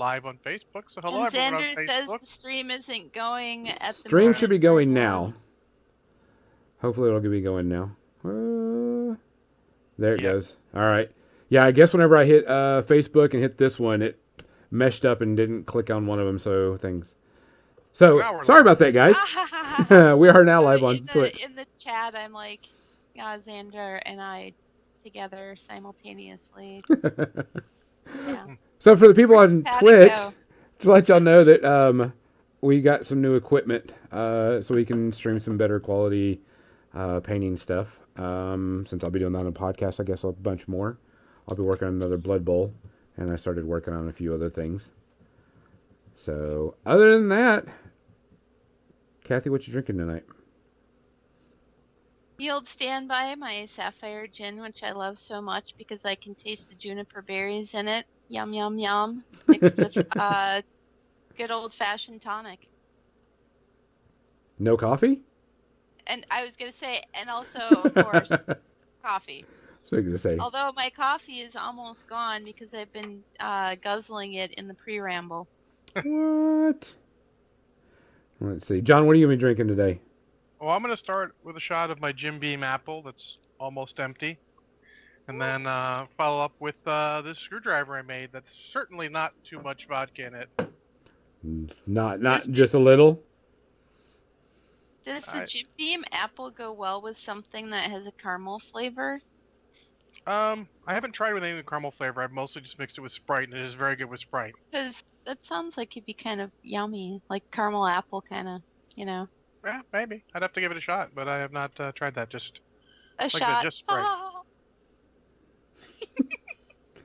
live on Facebook. So hello and everyone Xander on says Facebook. the stream isn't going at the Stream moment. should be going now. Hopefully it'll be going now. Uh, there it Yep. goes. All right. Yeah, I guess whenever I hit uh, Facebook and hit this one, it meshed up and didn't click on one of them. So things. So sorry live. about that, guys. We are now live in on the, Twitch. In the chat, I'm like, yeah, Xander and I together simultaneously. yeah. So for the people on Twitch, go? to let y'all know that um, we got some new equipment, uh, so we can stream some better quality uh, painting stuff. Um, since I'll be doing that on a podcast, I guess a bunch more. I'll be working on another Blood Bowl, and I started working on a few other things. So other than that, Kathy, what you drinking tonight? The old standby, my sapphire gin, which I love so much because I can taste the juniper berries in it. Yum yum yum. Mixed with uh, good old fashioned tonic. No coffee? And I was gonna say, and also of course coffee. So you gonna say Although my coffee is almost gone because I've been uh, guzzling it in the pre-ramble. what? Let's see, John. What are you gonna be drinking today? Well, I'm going to start with a shot of my Jim Beam apple that's almost empty. And then uh, follow up with uh, this screwdriver I made that's certainly not too much vodka in it. Not not just a little. Does the I- Jim Beam apple go well with something that has a caramel flavor? Um, I haven't tried with any of the caramel flavor. I've mostly just mixed it with Sprite, and it is very good with Sprite. Because that sounds like it'd be kind of yummy, like caramel apple kind of, you know, Yeah, maybe. I'd have to give it a shot, but I have not uh, tried that. Just a that, shot. just Sprite.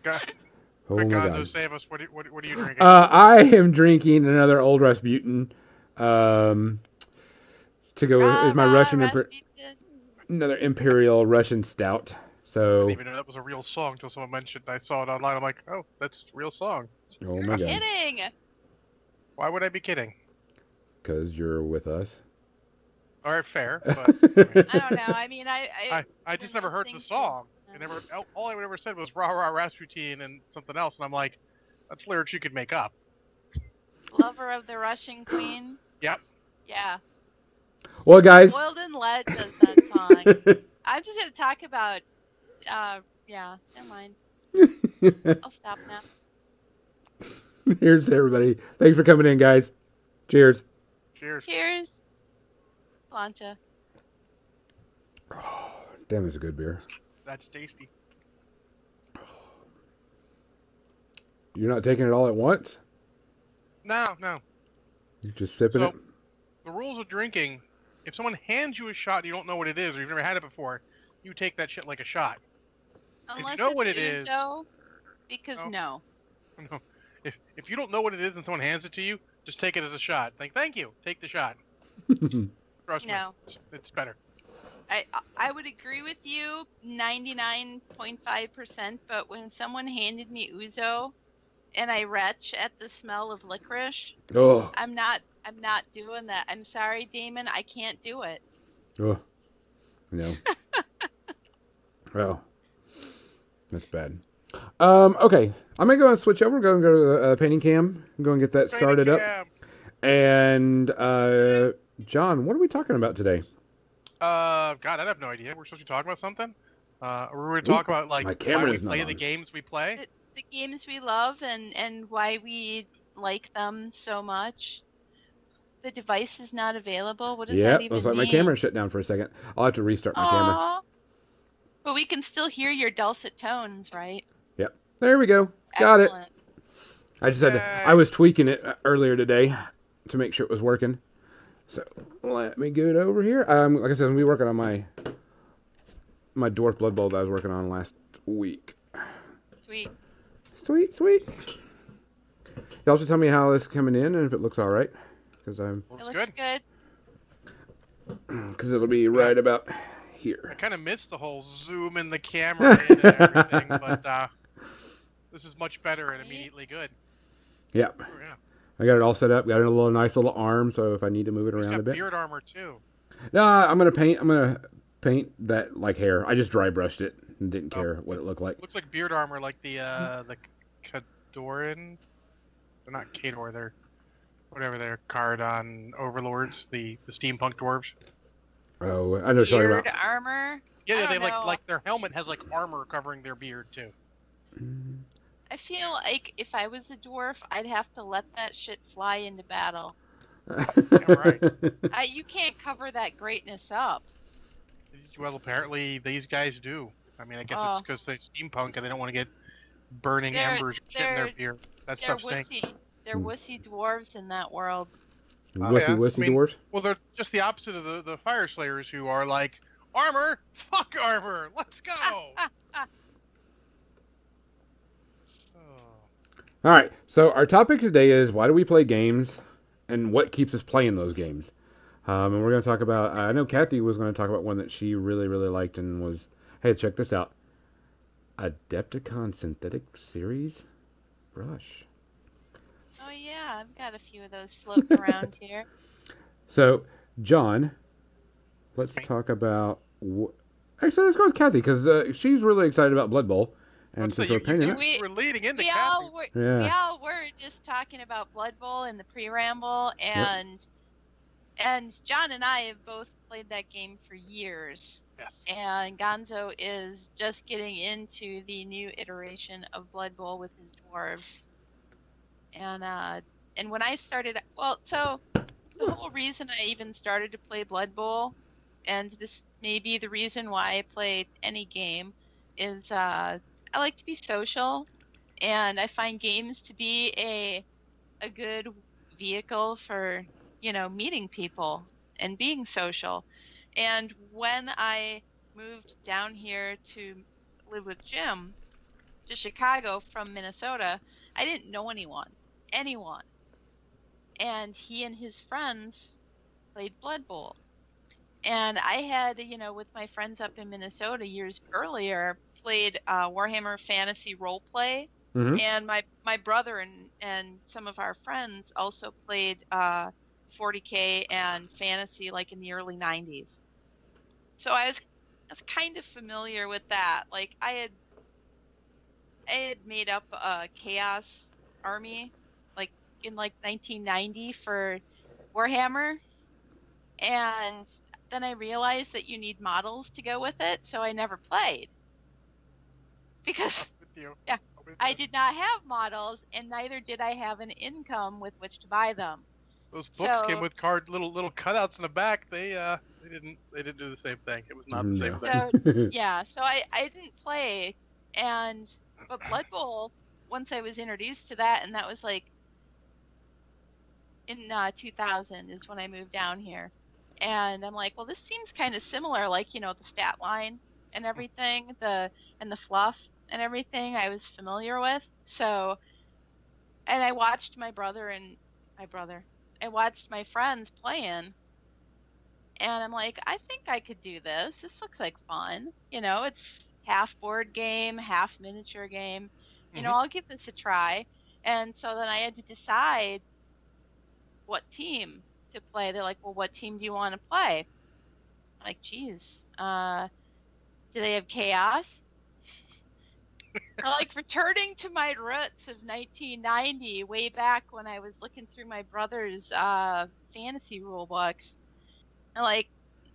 God, Oh my Ricardo, god. save us. What, are- what, what are you drinking? Uh, I am drinking another old Rasputin. Um, to go is my Russian imper- another imperial Russian stout. I So didn't even know that was a real song until someone mentioned. I saw it online. I'm like, oh, that's a real song. oh my god, Kidding. Why would I be kidding? because you're with us. All right, fair. But I don't know. I mean, I, I, I, I just never heard the song. I never. all- All I ever said was rah rah Rasputin and something else, and I'm like, that's lyrics you could make up. lover of the Russian queen. Yep. Yeah. Well, guys, Boiled in Lead does that song. I'm just gonna talk about. Uh, yeah. Never mind. I'll stop now. here's everybody. Thanks for coming in, guys. Cheers. Cheers. Cheers. Plancha. Damn, it's a good beer. That's tasty. You're not taking it all at once. No, no. You're just sipping So- it. The rules of drinking: if someone hands you a shot and you don't know what it is, or you've never had it before, you take that shit like a shot. Unless you know it's what it is- Ouzo, because No. no. No. If if you don't know what it is and someone hands it to you, just take it as a shot. Think, thank you. Take the shot. Trust No. me, it's, it's better. I I would agree with you 99.5%, but when someone handed me Ouzo and I retch at the smell of licorice, oh, I'm not I'm not doing that. I'm sorry, Damon, I can't do it. oh, no. oh, that's bad. Um, okay, I'm gonna go and switch over. Go and go to the uh, painting cam. Go and get that started up. And uh, John, what are we talking about today? Uh, God, I have no idea. We're supposed to talk about something. Uh, we were going to talk about like why we play the games we play. The games we love and and why we like them so much. The device is not available. What does Yeah, that it even was like my camera shut down for a second. I'll have to restart my camera. But we can still hear your dulcet tones, right? Yep. There we go. Got it. I just had to. I was tweaking it uh, earlier today to make sure it was working. So let me get over here. Um, like I said, we working on my my dwarf blood bowl that I was working on last week. Sweet. Sweet, sweet. Y'all should tell me how this is coming in and if it looks all right, because I'm it good. looks good. because it'll be right about here. I kind of missed the whole zoom in the camera and everything, but uh, this is much better and immediately good. Yep. Oh, yeah. I got it all set up. Got a little nice little arm, so if I need to move it It's around a bit. beard armor too. Nah, I'm gonna paint. I'm gonna paint that like hair. I just dry brushed it and didn't Oh. care what it looked like. Looks like beard armor, like the uh, the Kharadron they're not Khador. They're whatever their Kharadron Overlords, the the steampunk dwarves. Oh, I know what you're Beard about. armor. Yeah, yeah they don't like like their helmet has like armor covering their beard too. I feel like if I was a dwarf, I'd have to let that shit fly into battle. right. I, you can't cover that greatness up. Well, apparently these guys do. I mean, I guess Oh. it's because they're steampunk and they don't want to get burning They're- embers shit in their they're- beard. That They're stuff stinks. wussy. They're Hmm. wussy dwarves in that world. Oh, wussy yeah. wussy I mean- dwarfs. Well, they're just the opposite of the, the fire slayers who are like armor, fuck armor, let's go. oh. All right. So our topic today is why do we play games, and what keeps us playing those games. Um, and we're going to talk about. I know Kathy was going to talk about one that she really really liked and was. Hey, check this out. Adepticon Synthetic Series brush. Oh yeah, I've got a few of those floating around here. So, John, let's talk about. Wh- Actually, let's go with Kathy because uh, she's really excited about Blood Bowl, and Let's since you, we're painting you, it, We- we're leading into we Kathy. all were, we yeah, all were just talking about Blood Bowl in the pre-ramble, and and John and I have both played that game for years. Yes. and Gonzo is just getting into the new iteration of Blood Bowl with his dwarves. And uh, and when I started, well, so the whole reason I even started to play Blood Bowl, and this may be the reason why I play any game, is uh, I like to be social, and I find games to be a a good vehicle for you know meeting people and being social. And when I moved down here to live with Jim to Chicago from Minnesota, I didn't know anyone, anyone. And he and his friends played Blood Bowl. And I had, you know, with my friends up in Minnesota years earlier, played uh, Warhammer Fantasy Roleplay. Mhm. And my, my brother and, and some of our friends also played uh, 40K and fantasy like in the early 90s. So I was, I was kind of familiar with that. Like I had I had made up a chaos army like in like 1990 for Warhammer and then I realized that you need models to go with it, so I never played. Because I'm with you. Yeah. I'm with I you. did not have models and neither did I have an income with which to buy them. Those books so- came with card little little cutouts in the back. They uh they didn't they didn't do the same thing. It was not the same thing. So yeah, so I, I didn't play and but Blood Bowl once I was introduced to that and that was like in uh, 2000 is when I moved down here. And I'm like, well this seems kind of similar like, you know, the stat line and everything, the and the fluff and everything I was familiar with. So and I watched my brother and my brother. I watched my friends playing and I'm like, I think I could do this. This looks like fun. You know, it's half board game, half miniature game. You know, Mhm. I'll give this a try. And so then I had to decide what team to play. They're like, well, what team do you want to play? I'm like, geez, uh, do they have chaos? I like returning to my roots of 1990, way back when I was looking through my brother's uh, fantasy rule books. I like,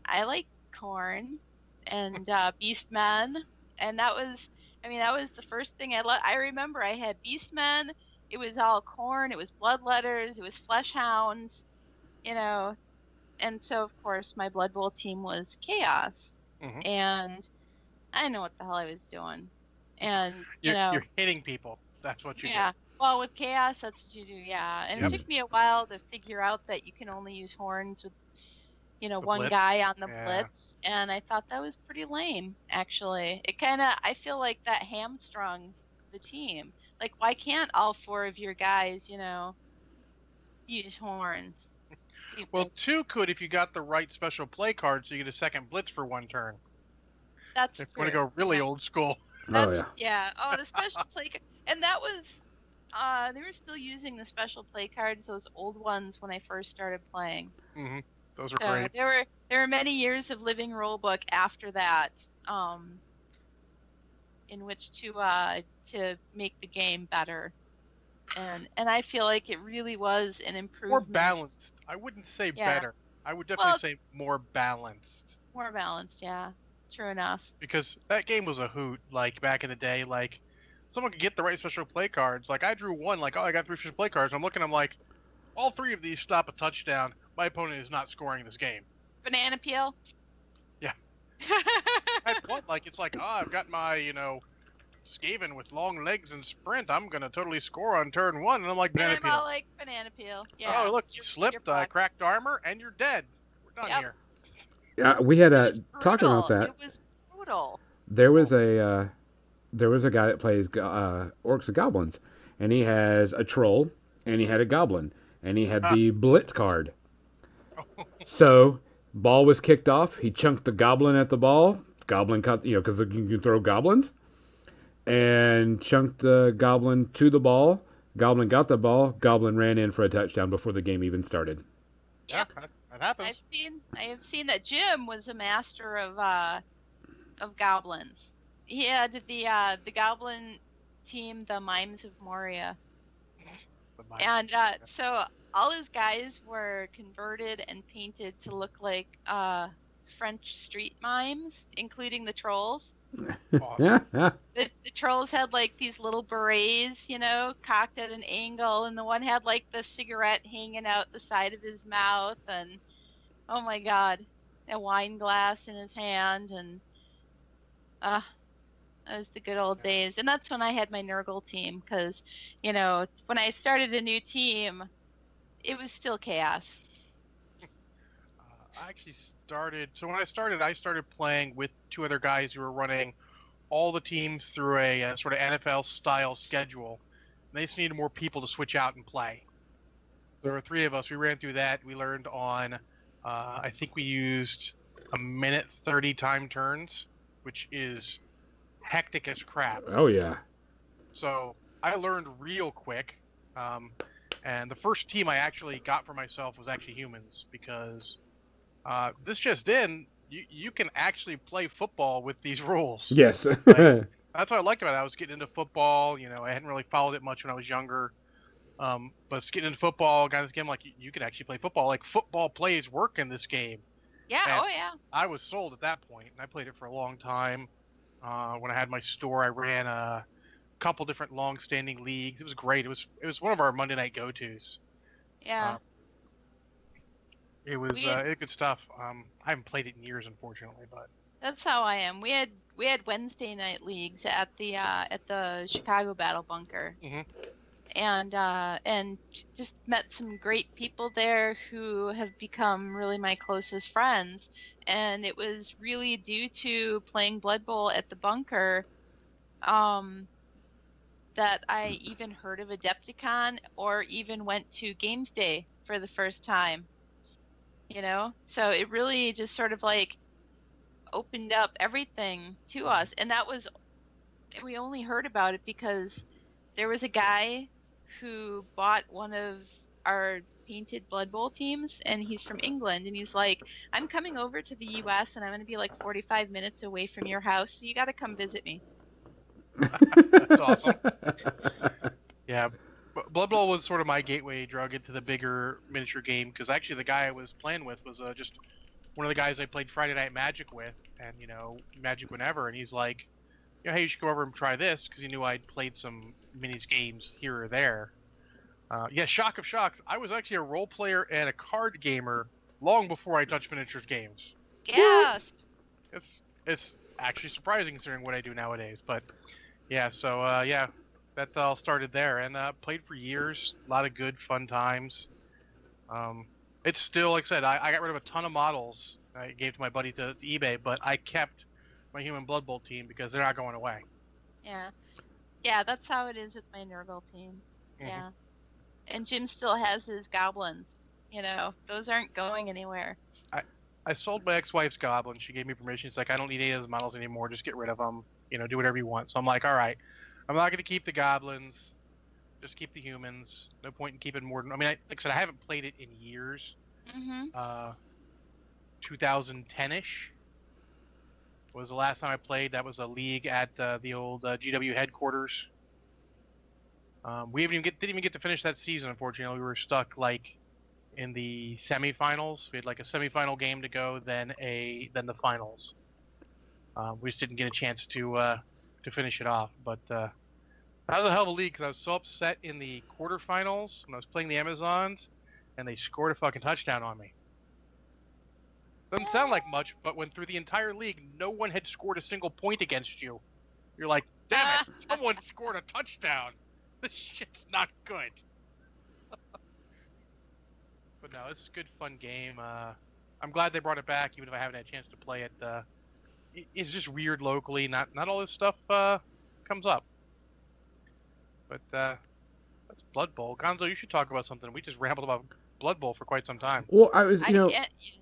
I like Khorne and uh, Beastmen, and that was, I mean, that was the first thing I let. I remember I had Beastmen. It was all Khorne. It was bloodletters. It was flesh hounds, you know, and so of course my Blood Bowl team was chaos, Mhm. and I didn't know what the hell I was doing, and you You're, know, you're hitting people. That's what you do. yeah. Well, with chaos, that's what you do. Yeah, and Yep. it took me a while to figure out that you can only use horns with, you know, The one blitz? guy on the Yeah. blitz, and I thought that was pretty lame. Actually, it kind of I feel like that hamstrung the team. Like, why can't all four of your guys, you know, use horns? Well, two could if you got the right special play card, so you get a second blitz for one turn. that's If you true. want to go really Yeah. old school. That's, oh yeah. yeah. Oh, the special play, ca- and that was, uh, they were still using the special play cards, those old ones when I first started playing. hmm Those are So great. there were there were many years of living rulebook after that, um, in which to uh to make the game better. and and I feel like it really was an More improvement. balanced. I wouldn't say Yeah. better. I would definitely Well- say more balanced. More balanced, yeah. True enough. because that game was a hoot. Like back in the day, like someone could get the right special play cards. Like I drew one, like oh I got three special play cards. I'm looking, I'm like, all three of these stop a touchdown. My opponent is not scoring this game. Banana peel. Yeah. I one, like it's like oh I've got my you know Skaven with long legs and sprint. I'm gonna totally score on turn one, and I'm like banana peel. like banana peel. Yeah. oh look, you you're- slipped, you're uh, cracked armor, and you're dead. We're done Yep. here. Uh, we had a was talking about that. It was brutal. There was a uh, there was a guy that plays uh, orcs and goblins, and he has a troll, and he had a goblin, and he had the blitz card. So ball was kicked off. He chunked the goblin at the ball. Goblin cut, you know, because you can throw goblins, and chunked the goblin to the ball. Goblin got the ball. Goblin ran in for a touchdown before the game even started. Yeah, that, that happens. I've seen I have seen that Jim was a master of uh of goblins. He had the uh the goblin team, the Mimes of Moria. But my- And uh so all his guys were converted and painted to look like uh French street mimes, including the trolls. awesome. Yeah, yeah. The, the trolls had like these little berets, you know, cocked at an angle, and the one had like the cigarette hanging out the side of his mouth, and oh my god, a wine glass in his hand, and uh, that was the good old days. And that's when I had my Nurgle team, because you know, when I started a new team, it was still chaos. Uh, I actually started. So when I started, I started playing with two other guys who were running all the teams through a, uh sort of NFL style schedule. And they just needed more people to switch out and play. There were three of us. We ran through that. We learned on. Uh, I think we used a minute thirty time turns, which is hectic as crap. Oh yeah. So I learned real quick. Um, and the first team I actually got for myself was actually humans because uh, this just in, you, you can actually play football with these rules. Yes. That's what I liked about it. I was getting into football. You know, I hadn't really followed it much when I was younger. Um, but getting into football, got this game like you, you can actually play football. Like football plays work in this game. Yeah, And- oh yeah. I was sold at that point, and I played it for a long time. Uh, when I had my store, I ran a couple different long-standing leagues. It was great. It was it was one of our Monday night go-tos. Yeah. Uh, It was We- uh, it good stuff. Um, I haven't played it in years, unfortunately, but That's how I am. We had we had Wednesday night leagues at the uh, at the Chicago Battle Bunker, Mhm. And uh, and just met some great people there who have become really my closest friends. And it was really due to playing Blood Bowl at the bunker, um, that I even heard of Adepticon or even went to Games Day for the first time. You know, so it really just sort of like opened up everything to us and that was we only heard about it because there was a guy who bought one of our painted blood bowl teams and he's from england and he's like i'm coming over to the us and i'm going to be like 45 minutes away from your house so you got to come visit me That's awesome. yeah, Blood Bowl was sort of my gateway drug into the bigger miniature game because actually the guy I was playing with was uh, just one of the guys I played Friday Night Magic with, and you know Magic whenever, and he's like, you know, hey, you should go over and try this because he knew I'd played some minis games here or there. Uh, yeah, shock of shocks. I was actually a role player and a card gamer long before I touched miniatures games. yes It's it's actually surprising considering what I do nowadays. But yeah, so uh, yeah, that all started there and uh, played for years. A lot of good fun times. Um, it's still like I said, I, I got rid of a ton of models. I gave to my buddy to, to eBay, but I kept my Human Blood Bowl team because they're not going away. yeah yeah that's how it is with my nurgle team Mhm. yeah and jim still has his goblins you know those aren't going anywhere I I sold my ex-wife's goblin. She gave me permission. She's like I don't need any of those models anymore. Just get rid of them. You know, do whatever you want. So I'm like, all right, I'm not going to keep the goblins. Just keep the humans. No point in keeping more. Than, I mean, I, like I said, I haven't played it in years. mm-hmm Uh, 2010ish was the last time I played. That was a league at uh, the old uh, GW headquarters. Um, we even get, didn't even get to finish that season. Unfortunately, we were stuck like in the semifinals. We had like a semifinal game to go, then a then the finals. Um, we just didn't get a chance to uh, to finish it off. But uh, that was a hell of a league because I was so upset in the quarterfinals when I was playing the Amazons, and they scored a fucking touchdown on me. Doesn't sound like much, but when through the entire league no one had scored a single point against you, you're like, damn it, someone scored a touchdown. This shit's not good. but no, it's a good, fun game. Uh, I'm glad they brought it back, even if I haven't had a chance to play it. Uh, it's just weird locally. Not not all this stuff uh, comes up. But uh, that's Blood Bowl. Gonzo, you should talk about something. We just rambled about Blood Bowl for quite some time. Well, I was, I you know, get yeah,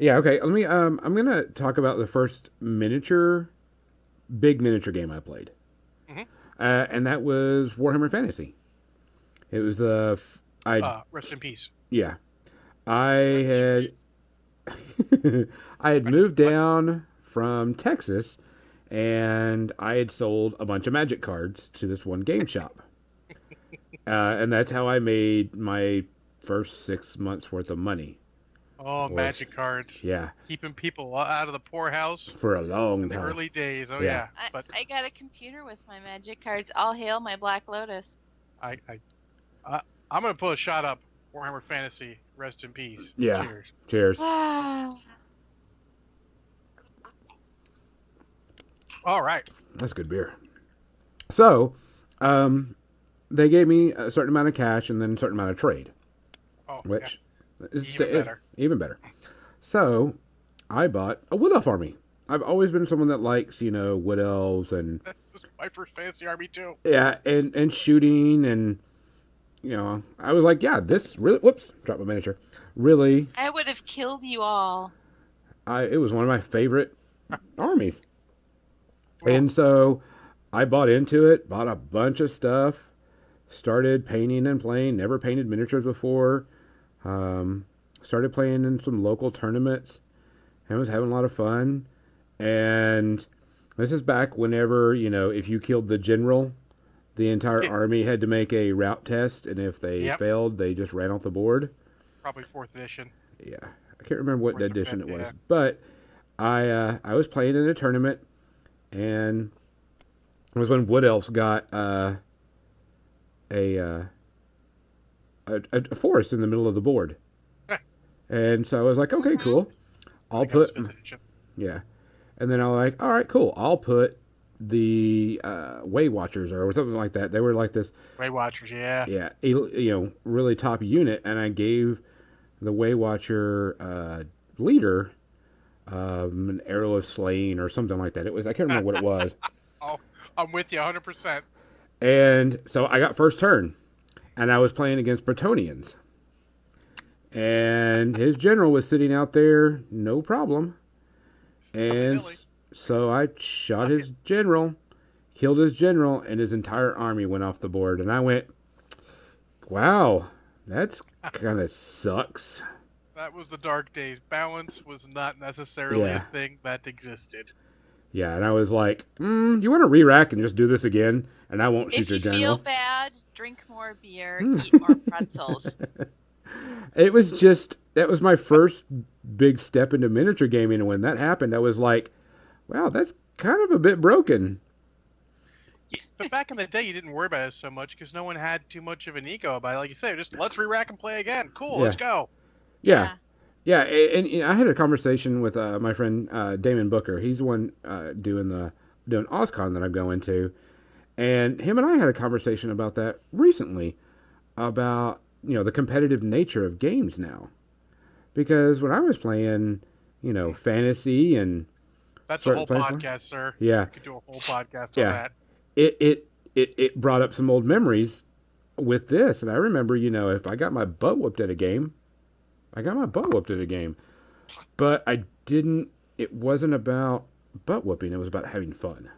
okay. Let me. Um, I'm gonna talk about the first miniature, big miniature game I played, Mhm. uh, and that was Warhammer Fantasy. It was the f- I Uh, rest in peace. yeah, I had I had moved down from Texas and I had sold a bunch of magic cards to this one game shop. Uh, and that's how I made my first six months worth of money. Oh, Was- magic cards. Yeah, Keeping people out of the poorhouse for a long in the time. early days. Oh, Yeah. yeah. I, But I got a computer with my magic cards. All hail my Black Lotus. I, I, I, I'm going to put a shot up Warhammer Fantasy. Rest in peace. Yeah. Cheers. Cheers. Wow. All right. That's good beer. So, um, they gave me a certain amount of cash and then a certain amount of trade, Oh, which is Even sta- better. even better. So, I bought a wood elf army. I've always been someone that likes, you know, wood elves and yeah. this my first fantasy army too. yeah, and and shooting and you know, I was like, yeah, this really. Whoops, drop my miniature. Really, I would have killed you all. I it was one of my favorite armies. And so I bought into it, bought a bunch of stuff, started painting and playing, never painted miniatures before. Um, started playing in some local tournaments and was having a lot of fun. And this is back whenever, you know, if you killed the general, the entire Yeah. army had to make a rout test. And if they Yep. failed, they just ran off the board Probably fourth edition. yeah, I can't remember what Fourth edition fifth, it was, yeah. but I uh, I was playing in a tournament, and it was when Wood Elves got uh, a, uh, a a forest in the middle of the board, and so I was like, okay, cool, I'll put yeah, and then I was like, all right, cool, I'll put the uh, Way Watchers or something like that. They were like this Way Watchers, yeah. yeah, you know, really top unit, and I gave the Way Watcher uh, leader um, an arrow of slaying or something like that. It was I can't remember what it was, Oh, I'm with you 100%. and so I got first turn, and I was playing against Bretonnians, and his general was sitting out there, no problem, and so I shot his general, killed his general, and his entire army went off the board, and I went, wow, that's kind of sucks. That was the dark days. Balance was not necessarily Yeah. a thing that existed. Yeah, and I was like, mm, "You want to re-rack and just do this again, and I won't shoot If your you general." feel bad, drink more beer, eat more pretzels. It was just that was my first big step into miniature gaming, and when that happened, I was like, "Wow, that's kind of a bit broken." But back in the day, you didn't worry about it so much because no one had too much of an ego about it. Like you said, just let's re-rack and play again. Cool, let's go. Yeah, yeah, a- and, and I had a conversation with uh, my friend uh, Damon Booker. He's the one uh, doing the doing OzCon that I'm going to, and him and I had a conversation about that recently, about you know the competitive nature of games now, because when I was playing, you know, fantasy and That's a whole platform? podcast, sir. yeah, We could do a whole podcast Yeah. on that. it it it it brought up some old memories with this, and I remember, you know, if I got my butt whooped at a game, I got my butt whooped at a game, but I didn't. It wasn't about butt whooping; it was about having fun.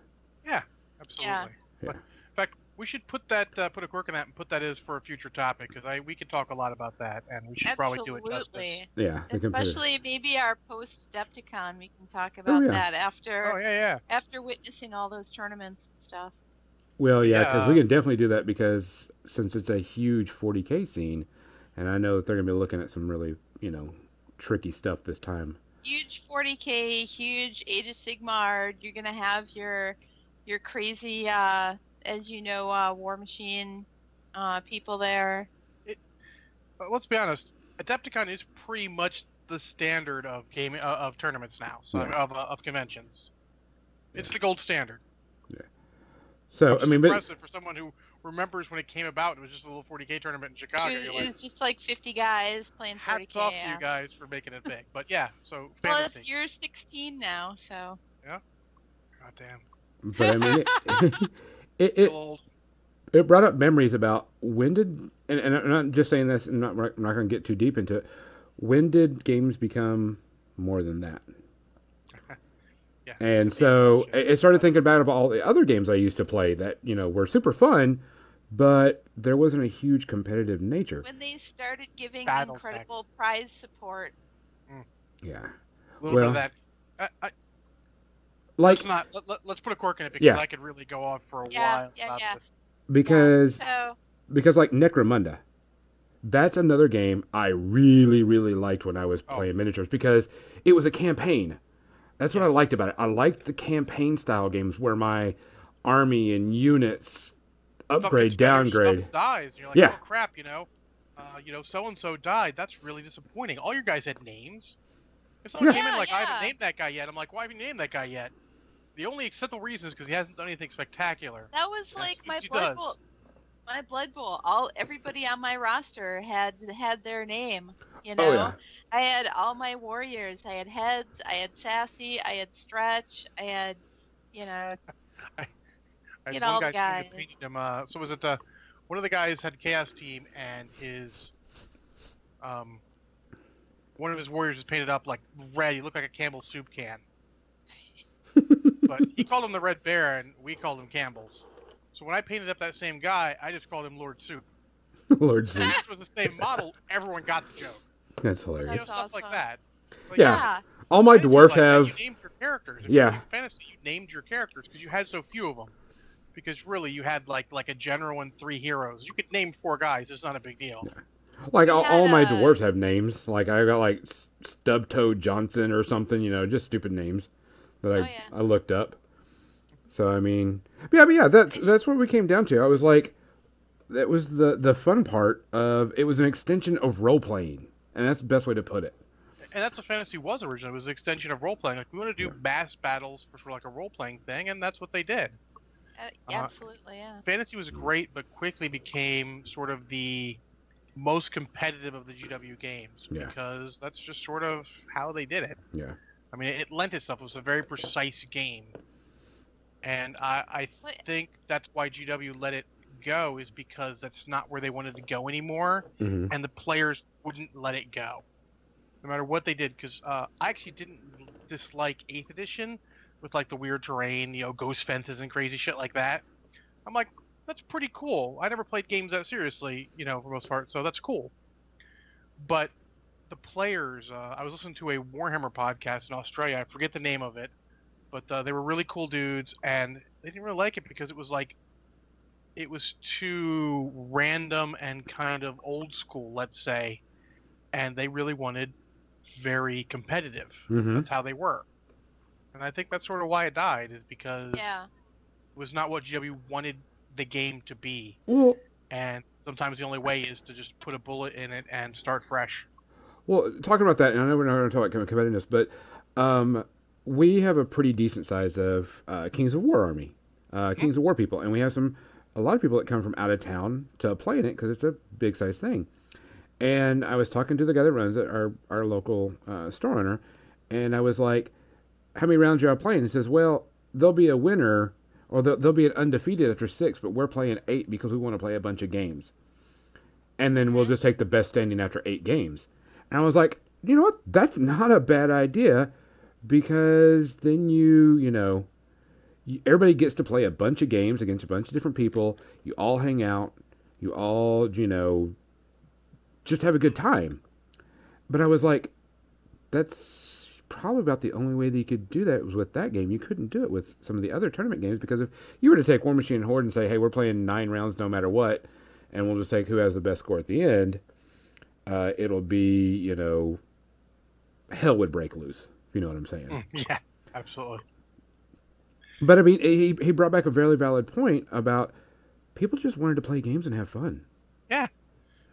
Yeah, absolutely. Yeah. But, in fact, we should put that uh, put a cork in that and put that as for a future topic because I we could talk a lot about that and we should probably do it justice. Yeah, the competitive. Especially maybe our post Depticon, we can talk about yeah. that after Oh yeah, yeah. after witnessing all those tournaments and stuff. Well, yeah, because we can definitely do that because since it's a huge 40k scene, and I know that they're gonna be looking at some really, you know, tricky stuff this time. Huge 40k, huge Age of Sigmar. You're gonna have your your crazy, uh, as you know, uh, Warmachine uh, people there. But let's be honest, Adepticon is pretty much the standard of game uh, of tournaments now, so Yeah. of, uh, of conventions. It's the gold standard. Yeah. So Which I is mean, but impressive for someone who remembers when it came about. It was just a little 40k tournament in Chicago. It was, like, it was just like 50 guys playing 40k. hats off to you guys for making it big. But yeah, so Plus, you're 16 now, so God damn. But I mean, it, it, it it brought up memories about when did and, and I'm not just saying this and not, I'm not going to get too deep into it. When did games become more than that? Yeah. And it's a big so question. I I started thinking about of all the other games I used to play that you know were super fun, but there wasn't a huge competitive nature. when they started giving Battletech. incredible prize support, mm. Yeah, a little bit well- of that. I, I, like let's not. Let, let, us put a cork in it because Yeah. I could really go on for a Yeah, while yeah, about yeah. this. because so because like Necromunda, that's another game I really really liked when I was Oh. playing miniatures because it was a campaign. That's what I liked about it. I liked the campaign style games where my army and units upgrade, gets downgrade. Stuff dies. And you're like, Yeah. oh crap, you know, uh, you know, so and so died. That's really disappointing. All your guys had names. If someone Yeah. came in like, I haven't named that guy yet, I'm like, why haven't you named that guy yet? The only acceptable reason is because he hasn't done anything spectacular. that was Yes, like my blood does. bowl. My blood bowl. All everybody on my roster had had their name. You know, Oh yeah, I had all my warriors. I had heads. I had sassy. I had stretch. I had, you know, I had Get one all guy guys. him. Uh, so was it the one of the guys had chaos team and his um one of his warriors was painted up like red. He looked like a Campbell's soup can. But he called him the Red Bear, and we called him Campbell's. So when I painted up that same guy, I just called him Lord Soup. Lord Z, Since it was the same model, everyone got the joke. that's You know, hilarious. That's stuff like that. Like, Yeah. All my fantasy was dwarfs like that. have You named your characters. If Yeah. You fantasy, you named your characters because you had so few of them. Because really, you had like like a general and three heroes. You could name four guys. It's not a big deal. like all, had, all my dwarfs have names. Like I got like S- Stubtoed Johnson or something. You know, just stupid names that I Oh, yeah. I looked up. So I mean, yeah, but yeah, that's that's what we came down to. I was like, that was the the fun part of it was an extension of role playing, and that's the best way to put it. And that's what fantasy was originally. It was an extension of role playing. Like we want to do mass battles for sort of like a role playing thing, and that's what they did. Uh, Uh, absolutely, yeah. Fantasy was great, but quickly became sort of the most competitive of the GW games Yeah. because that's just sort of how they did it. Yeah. I mean, it lent itself. It was a very precise game, and I, I think that's why GW let it go is because that's not where they wanted to go anymore, hmm and the players wouldn't let it go, no matter what they did. Because uh, I actually didn't dislike Eighth Edition with like the weird terrain, you know, ghost fences and crazy shit like that. I'm like, that's pretty cool. I never played games that seriously, you know, for the most part, so that's cool. But the players, uh, I was listening to a Warhammer podcast in Australia. I forget the name of it, but uh, they were really cool dudes, and they didn't really like it because it was like, it was too random and kind of old school, let's say, and they really wanted very competitive. hmm That's how they were, and I think that's sort of why it died, is because Yeah. it was not what GW wanted the game to be, Well, and sometimes the only way is to just put a bullet in it and start fresh. Well, talking about that, and I know we're not going to talk about competitiveness, but um, we have a pretty decent size of uh, Kings of War army, uh, Kings of War people, and we have some a lot of people that come from out of town to play in it because it's a big size thing. And I was talking to the guy that runs it, our our local uh, store owner, and I was like, "How many rounds are you playing?" He says, "Well, there'll be a winner, or there'll, there'll be an undefeated after six, but we're playing eight because we want to play a bunch of games." and then we'll just take the best standing after eight games. And I was like, you know what? That's not a bad idea because then you, you know, everybody gets to play a bunch of games against a bunch of different people. You all hang out. You all, you know, just have a good time. But I was like, that's probably about the only way that you could do that was with that game. You couldn't do it with some of the other tournament games because if you were to take Warmachine and Horde and say, "Hey, we're playing nine rounds no matter what," and we'll just take who has the best score at the end, uh, it'll be you know, hell would break loose. If you know what I'm saying. Mm, yeah, absolutely. But I mean, he he brought back a very valid point about people just wanted to play games and have fun. Yeah,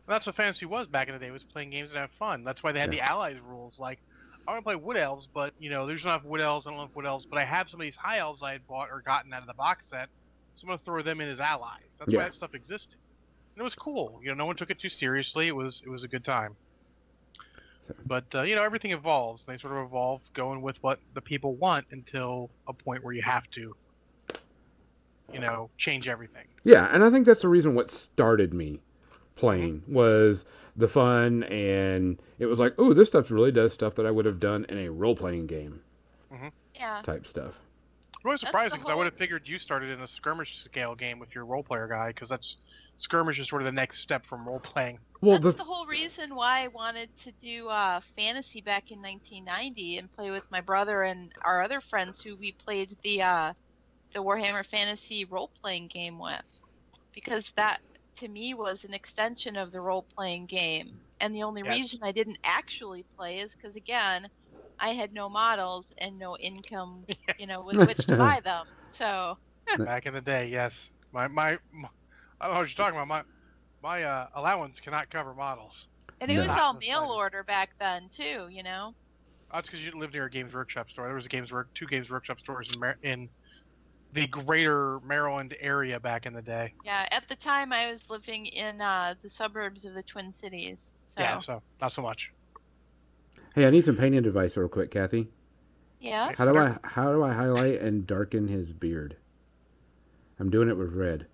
that's what fantasy was back in the day. Was playing games and have fun. That's why they had Yeah. the allies rules. Like, I want to play wood elves, but you know, there's not enough wood elves. I don't have wood elves, but I have some of these high elves I had bought or gotten out of the box set. So I'm gonna throw them in as allies. That's Yeah. why that stuff existed. And it was cool. You know, no one took it too seriously. It was it was a good time. But uh, you know, everything evolves. They sort of evolve, going with what the people want until a point where you have to, you know, change everything. Yeah, and I think that's the reason what started me playing was the fun, and it was like, oh, this stuff really does stuff that I would have done in a role playing game Yeah. type stuff. Really That's surprising because I would have figured you started in a skirmish scale game with your role player guy because that's skirmish is sort of the next step from role playing. Well, That's the the whole reason why I wanted to do uh, fantasy back in 1990 and play with my brother and our other friends who we played the uh, the Warhammer Fantasy role playing game with, because that to me was an extension of the role playing game. And the only Yes. reason I didn't actually play is because again, I had no models and no income, you know, with which to buy them. So Back in the day, yes. My, my my I don't know what you're talking about. My my uh, allowance cannot cover models. and it No. was all mail slightest. order back then too, you know. That's because you lived near a Games Workshop store. There was a Games Work two Games Workshop stores in Mar- in the greater Maryland area back in the day. Yeah, at the time I was living in uh, the suburbs of the Twin Cities. So Yeah, so not so much. hey, I need some painting advice real quick, Kathy. yeah. How do I how do I highlight and darken his beard? I'm doing it with red.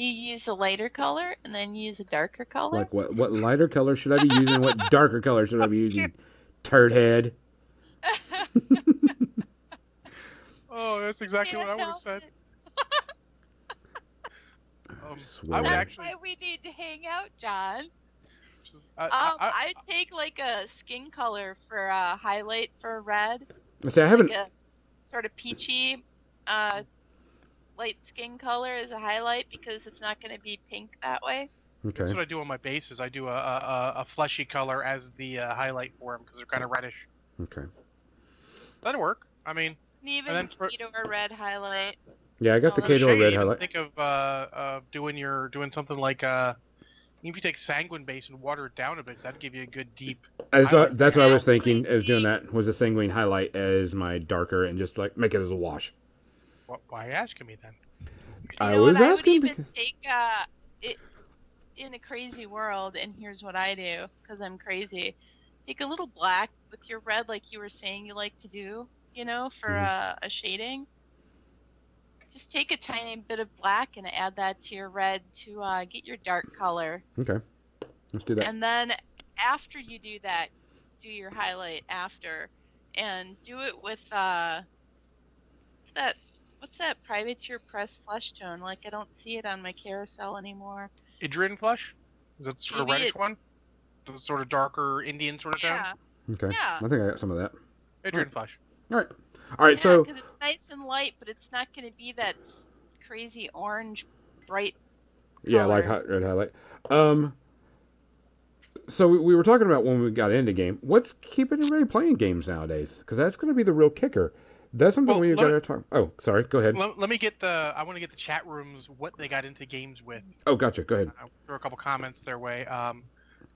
You use a lighter color and then you use a darker color. Like what what lighter color should I be using? What darker color should I be using? Turd head. Oh, that's exactly Can't what I would have said. Um, I swear. would That's actually. why we need to hang out, John. I, Um, I, I, I take like a skin color for a highlight for red, See, I haven't. like a sort of peachy, uh, light skin color as a highlight because it's not going to be pink that way. Okay. That's what I do on my bases. I do a, a, a- a fleshy color as the uh, highlight for them because they're kind of reddish. Okay. That'd work. I mean, And even then for- Khador red highlight. Yeah, I got the Khador red highlight. Think of uh, uh, doing your doing something like uh, if you take sanguine base and water it down a bit, that'd give you a good deep. That's I what, like that's what I was thinking. Is doing that was a sanguine highlight as my darker and just like make it as a wash. Wh- Why are you asking me then? I You know was what? asking I would even because- take uh, it in a crazy world, and here's what I do because I'm crazy. Take a little black with your red, like you were saying you like to do, you know, for Mhm. uh, a shading. Just take a tiny bit of black and add that to your red to uh, get your dark color. Okay. Let's do that. And then after you do that, do your highlight after, and do it with uh, that what's that privateer press flesh tone? Like I don't see it on my carousel anymore. Idrian Flesh? Is that the sort of Maybe reddish it- one? The sort of darker Indian sort of tone? Yeah, Okay. yeah. I think I got some of that. Idrian Flesh. All right. All right. yeah, so because it's nice and light, but it's not going to be that crazy orange, bright. yeah, like hot red highlight. Um. So we, we were talking about when we got into game. What's keeping everybody playing games nowadays? Because that's going to be the real kicker. That's something Well, we let got me- to talk. Oh, sorry. Go ahead. Let, let me get the. I want to get the chat rooms what they got into games with. Oh, gotcha. Go ahead. I'll throw a couple comments their way. Um,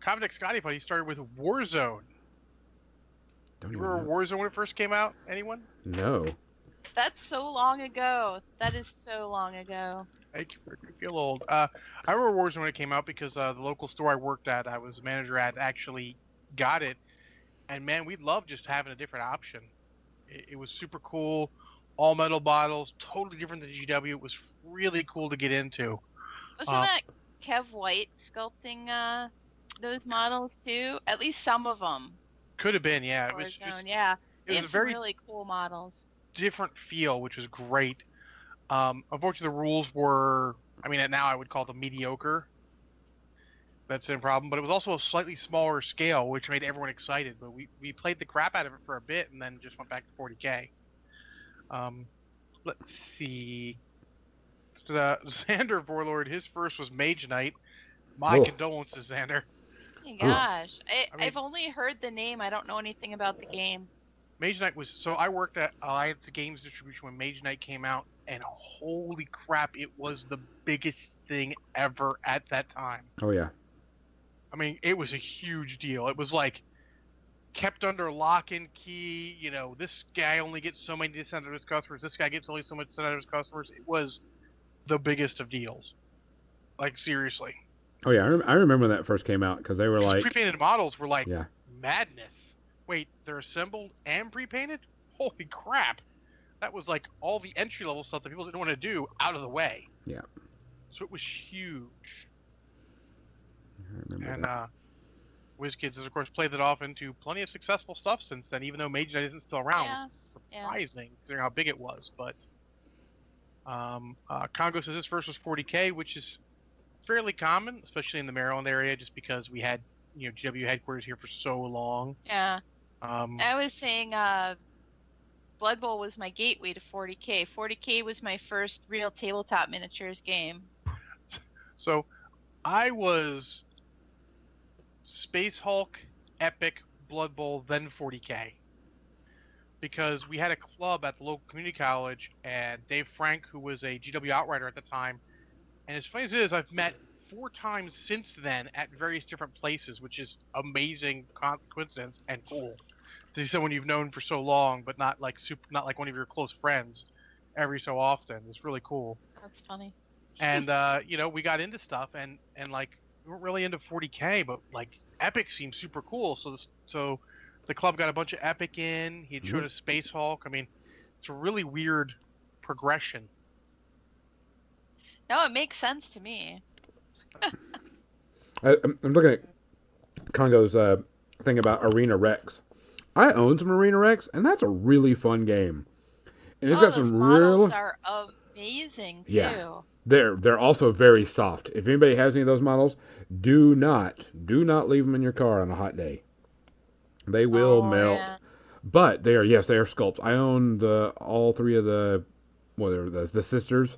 Comtech Scotty Buddy started with Warzone. Don't You remember know. Warzone when it first came out? Anyone? No. That's so long ago. That is so long ago. I can make me feel old. Uh, I remember Warzone when it came out because uh, the local store I worked at, I was a manager at, actually got it, and man, we loved just having a different option. It, it was super cool, all metal bottles, totally different than GW. It was really cool to get into. Wasn't Uh, that Kev White sculpting uh, those models too? At least some of them. Could have been, yeah. It was, just, yeah. it was had a some very really cool models. different feel, which was great. Um, unfortunately, the rules were, I mean, now I would call them mediocre. That same problem, but it was also a slightly smaller scale, which made everyone excited. But we, we played the crap out of it for a bit and then just went back to 40k. Um, let's see. The Xander Warlord, his first was Mage Knight. My Oh. condolences, Xander. Oh my gosh, I, I mean- I've only heard the name. I don't know anything about the game. Mage Knight was so I worked at Alliance Games Distribution when Mage Knight came out, and holy crap, it was the biggest thing ever at that time. Oh yeah. I mean, it was a huge deal. It was like kept under lock and key. You know, this guy only gets so many out to his customers. This guy gets only so much out to his customers. It was the biggest of deals. Like seriously, Oh yeah. I, rem- I remember when that first came out because they were like, pre-painted models were like Yeah. madness. Wait, they're assembled and pre-painted? Holy crap! That was like all the entry level stuff that people didn't want to do out of the way. Yeah. So it was huge. I remember And that. uh, WizKids has, of course, played that off into plenty of successful stuff since then, even though Mage Knight isn't still around. Yeah, It's yeah. surprising, considering how big it was. But um, uh, Congo says his first was 40k, which is fairly common, especially in the Maryland area, just because we had you know GW headquarters here for so long. Yeah, Um, I was saying uh, Blood Bowl was my gateway to 40k. 40k was my first real tabletop miniatures game. So I was Space Hulk, Epic, Blood Bowl, then 40k. Because we had a club at the local community college, and Dave Frank, who was a GW Outrider at the time, and as funny as it is, I've met four times since then at various different places, which is amazing coincidence and cool to see someone you've known for so long, but not like super, not like one of your close friends, every so often. It's really cool That's funny. and uh, you know we got into stuff and and like weren't really into 40k but like epic seemed super cool so this, so the club got a bunch of epic in he showed Mhm. us space hulk i mean it's a really weird progression No, it makes sense to me. I, I'm I'm looking at Congo's uh, thing about Arena Rex. I own some Arena Rex, and that's a really fun game. And it's oh, got those some models real. are amazing too. Yeah. They're they're also very soft. If anybody has any of those models, do not do not leave them in your car on a hot day. They will Oh, melt. yeah. But they are yes, they are sculpts. I own the all three of the well, they're the the sisters,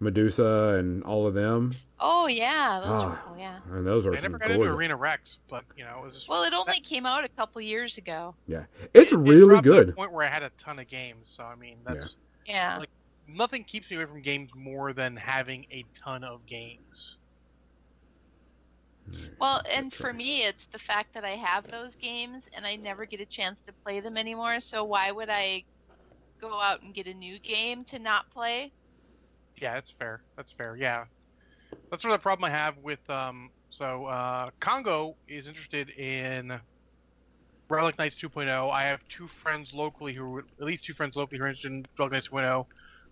Medusa, and all of them. Oh yeah, those Ah. are cool. Yeah. And those are i some never got into arena rex but you know it was just Well, it only came out a couple years ago. Yeah, it's it- it really dropped to a good. point where i had a ton of games so i mean that's Yeah. Like- nothing keeps me away from games more than having a ton of games Well, and for me, it's the fact that I have those games and I never get a chance to play them anymore. So why would I go out and get a new game to not play? Yeah, that's fair. That's fair. Yeah, that's sort of the problem I have with. Um, so uh, Congo is interested in Relic Knights 2.0. I have two friends locally who, at least two friends locally who are interested in Relic Knights 2.0.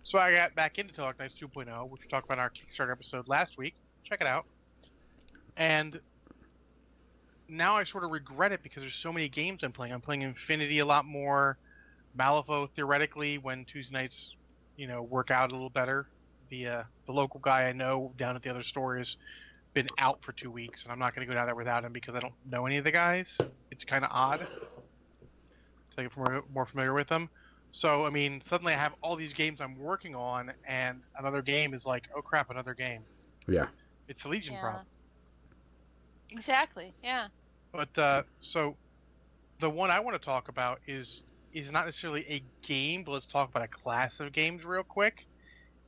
So I got back into Relic Knights 2.0, which we talked about in our Kickstarter episode last week. Check it out. And now I sort of regret it because there's so many games I'm playing. I'm playing Infinity a lot more. Malifaux theoretically when Tuesday nights, you know, work out a little better the uh, the local guy I know down at the other store has been out for two weeks, and I'm not going to go down there without him because I don't know any of the guys. It's kind of odd to get more, more familiar with them. So I mean, suddenly I have all these games I'm working on, and another game is like, oh crap, another game. Yeah. It's the Legion Yeah. problem. Exactly. Yeah. But uh, so the one I want to talk about is is not necessarily a game, but let's talk about a class of games real quick.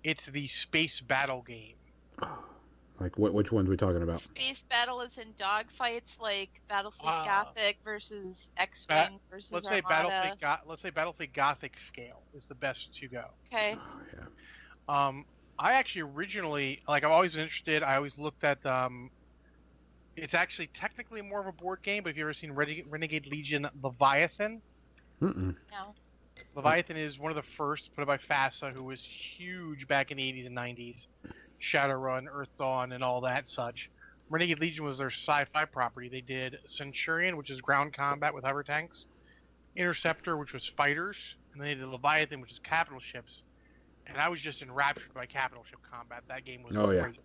It's the space battle game. Like what? Which ones we talking about? Space battle is in dogfights like Battlefleet Uh, Gothic versus X-wing versus Let's say Armada. Battlefleet. Go- let's say Battlefleet Gothic scale is the best to go. Okay. Oh, yeah. Um, I actually originally like I've always been interested. I always looked at um, it's actually technically more of a board game. But have you ever seen Renegade, Renegade Legion Leviathan? Mm-mm. No. Leviathan is one of the first put it by FASA, who was huge back in the 80s and 90s. Shadowrun, Earth Dawn, and all that such. Renegade Legion was their sci-fi property. They did Centurion, which is ground combat with hover tanks, Interceptor, which was fighters, and they did Leviathan, which is capital ships. And I was just enraptured by capital ship combat. That game was Oh, yeah. great.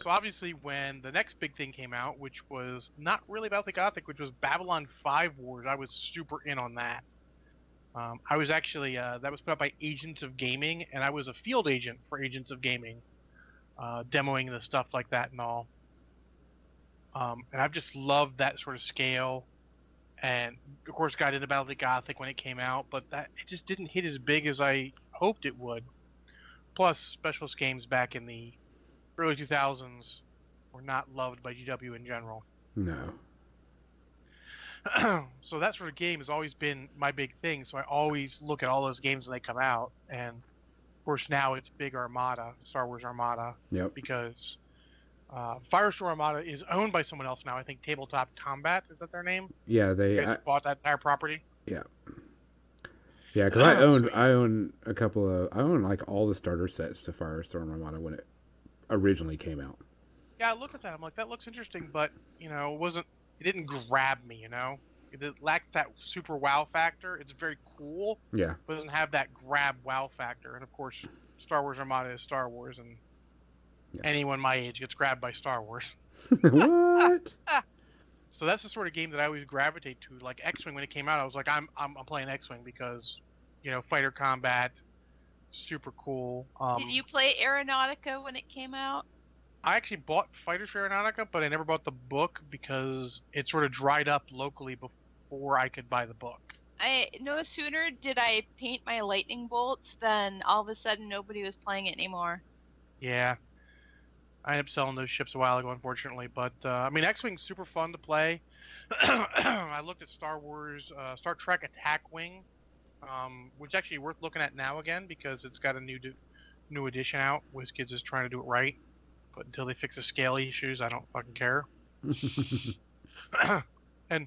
so obviously, when the next big thing came out, which was not really about the Gothic, which was Babylon 5 Wars, I was super in on that. Um, I was actually, uh, that was put up by Agents of Gaming, and I was a field agent for Agents of Gaming, uh, demoing the stuff like that and all. Um, and I've just loved that sort of scale. And of course, got into Battle of the Gothic when it came out, but that it just didn't hit as big as I hoped it would. Plus, specialist games back in the early 2000s were not loved by GW in general. No. so that sort of game has always been my big thing. So I always look at all those games when they come out, and of course now it's big Armada, Star Wars Armada, Yep. because uh, Firestorm Armada is owned by someone else now. I think Tabletop Combat is that their name? Yeah, they. I, bought that entire property. yeah, Yeah, because I owned. Sweet. I own a couple of. I own like all the starter sets to Firestorm Armada when it originally came out. Yeah, I look at that. I'm like, that looks interesting, but you know, it wasn't. It didn't grab me. You know, it lacked that super wow factor. It's very cool, Yeah. but doesn't have that grab wow factor. And of course, Star Wars Armada is Star Wars, and Yeah. anyone my age gets grabbed by Star Wars. what? So that's the sort of game that I always gravitate to. Like X-wing when it came out, I was like, I'm I'm, I'm playing X-wing because, you know, fighter combat, super cool. Um, Did you play Aeronautica when it came out? I actually bought Fighters for Aeronautica, but I never bought the book because it sort of dried up locally before I could buy the book. I no sooner did I paint my lightning bolts than all of a sudden nobody was playing it anymore. Yeah. I ended up selling those ships a while ago, unfortunately. But uh, I mean, X-wing's super fun to play. I looked at Star Wars, uh, Star Trek Attack Wing, um, which is actually worth looking at now again because it's got a new new edition out. WizKids is trying to do it right, but until they fix the scale issues, I don't fucking care. and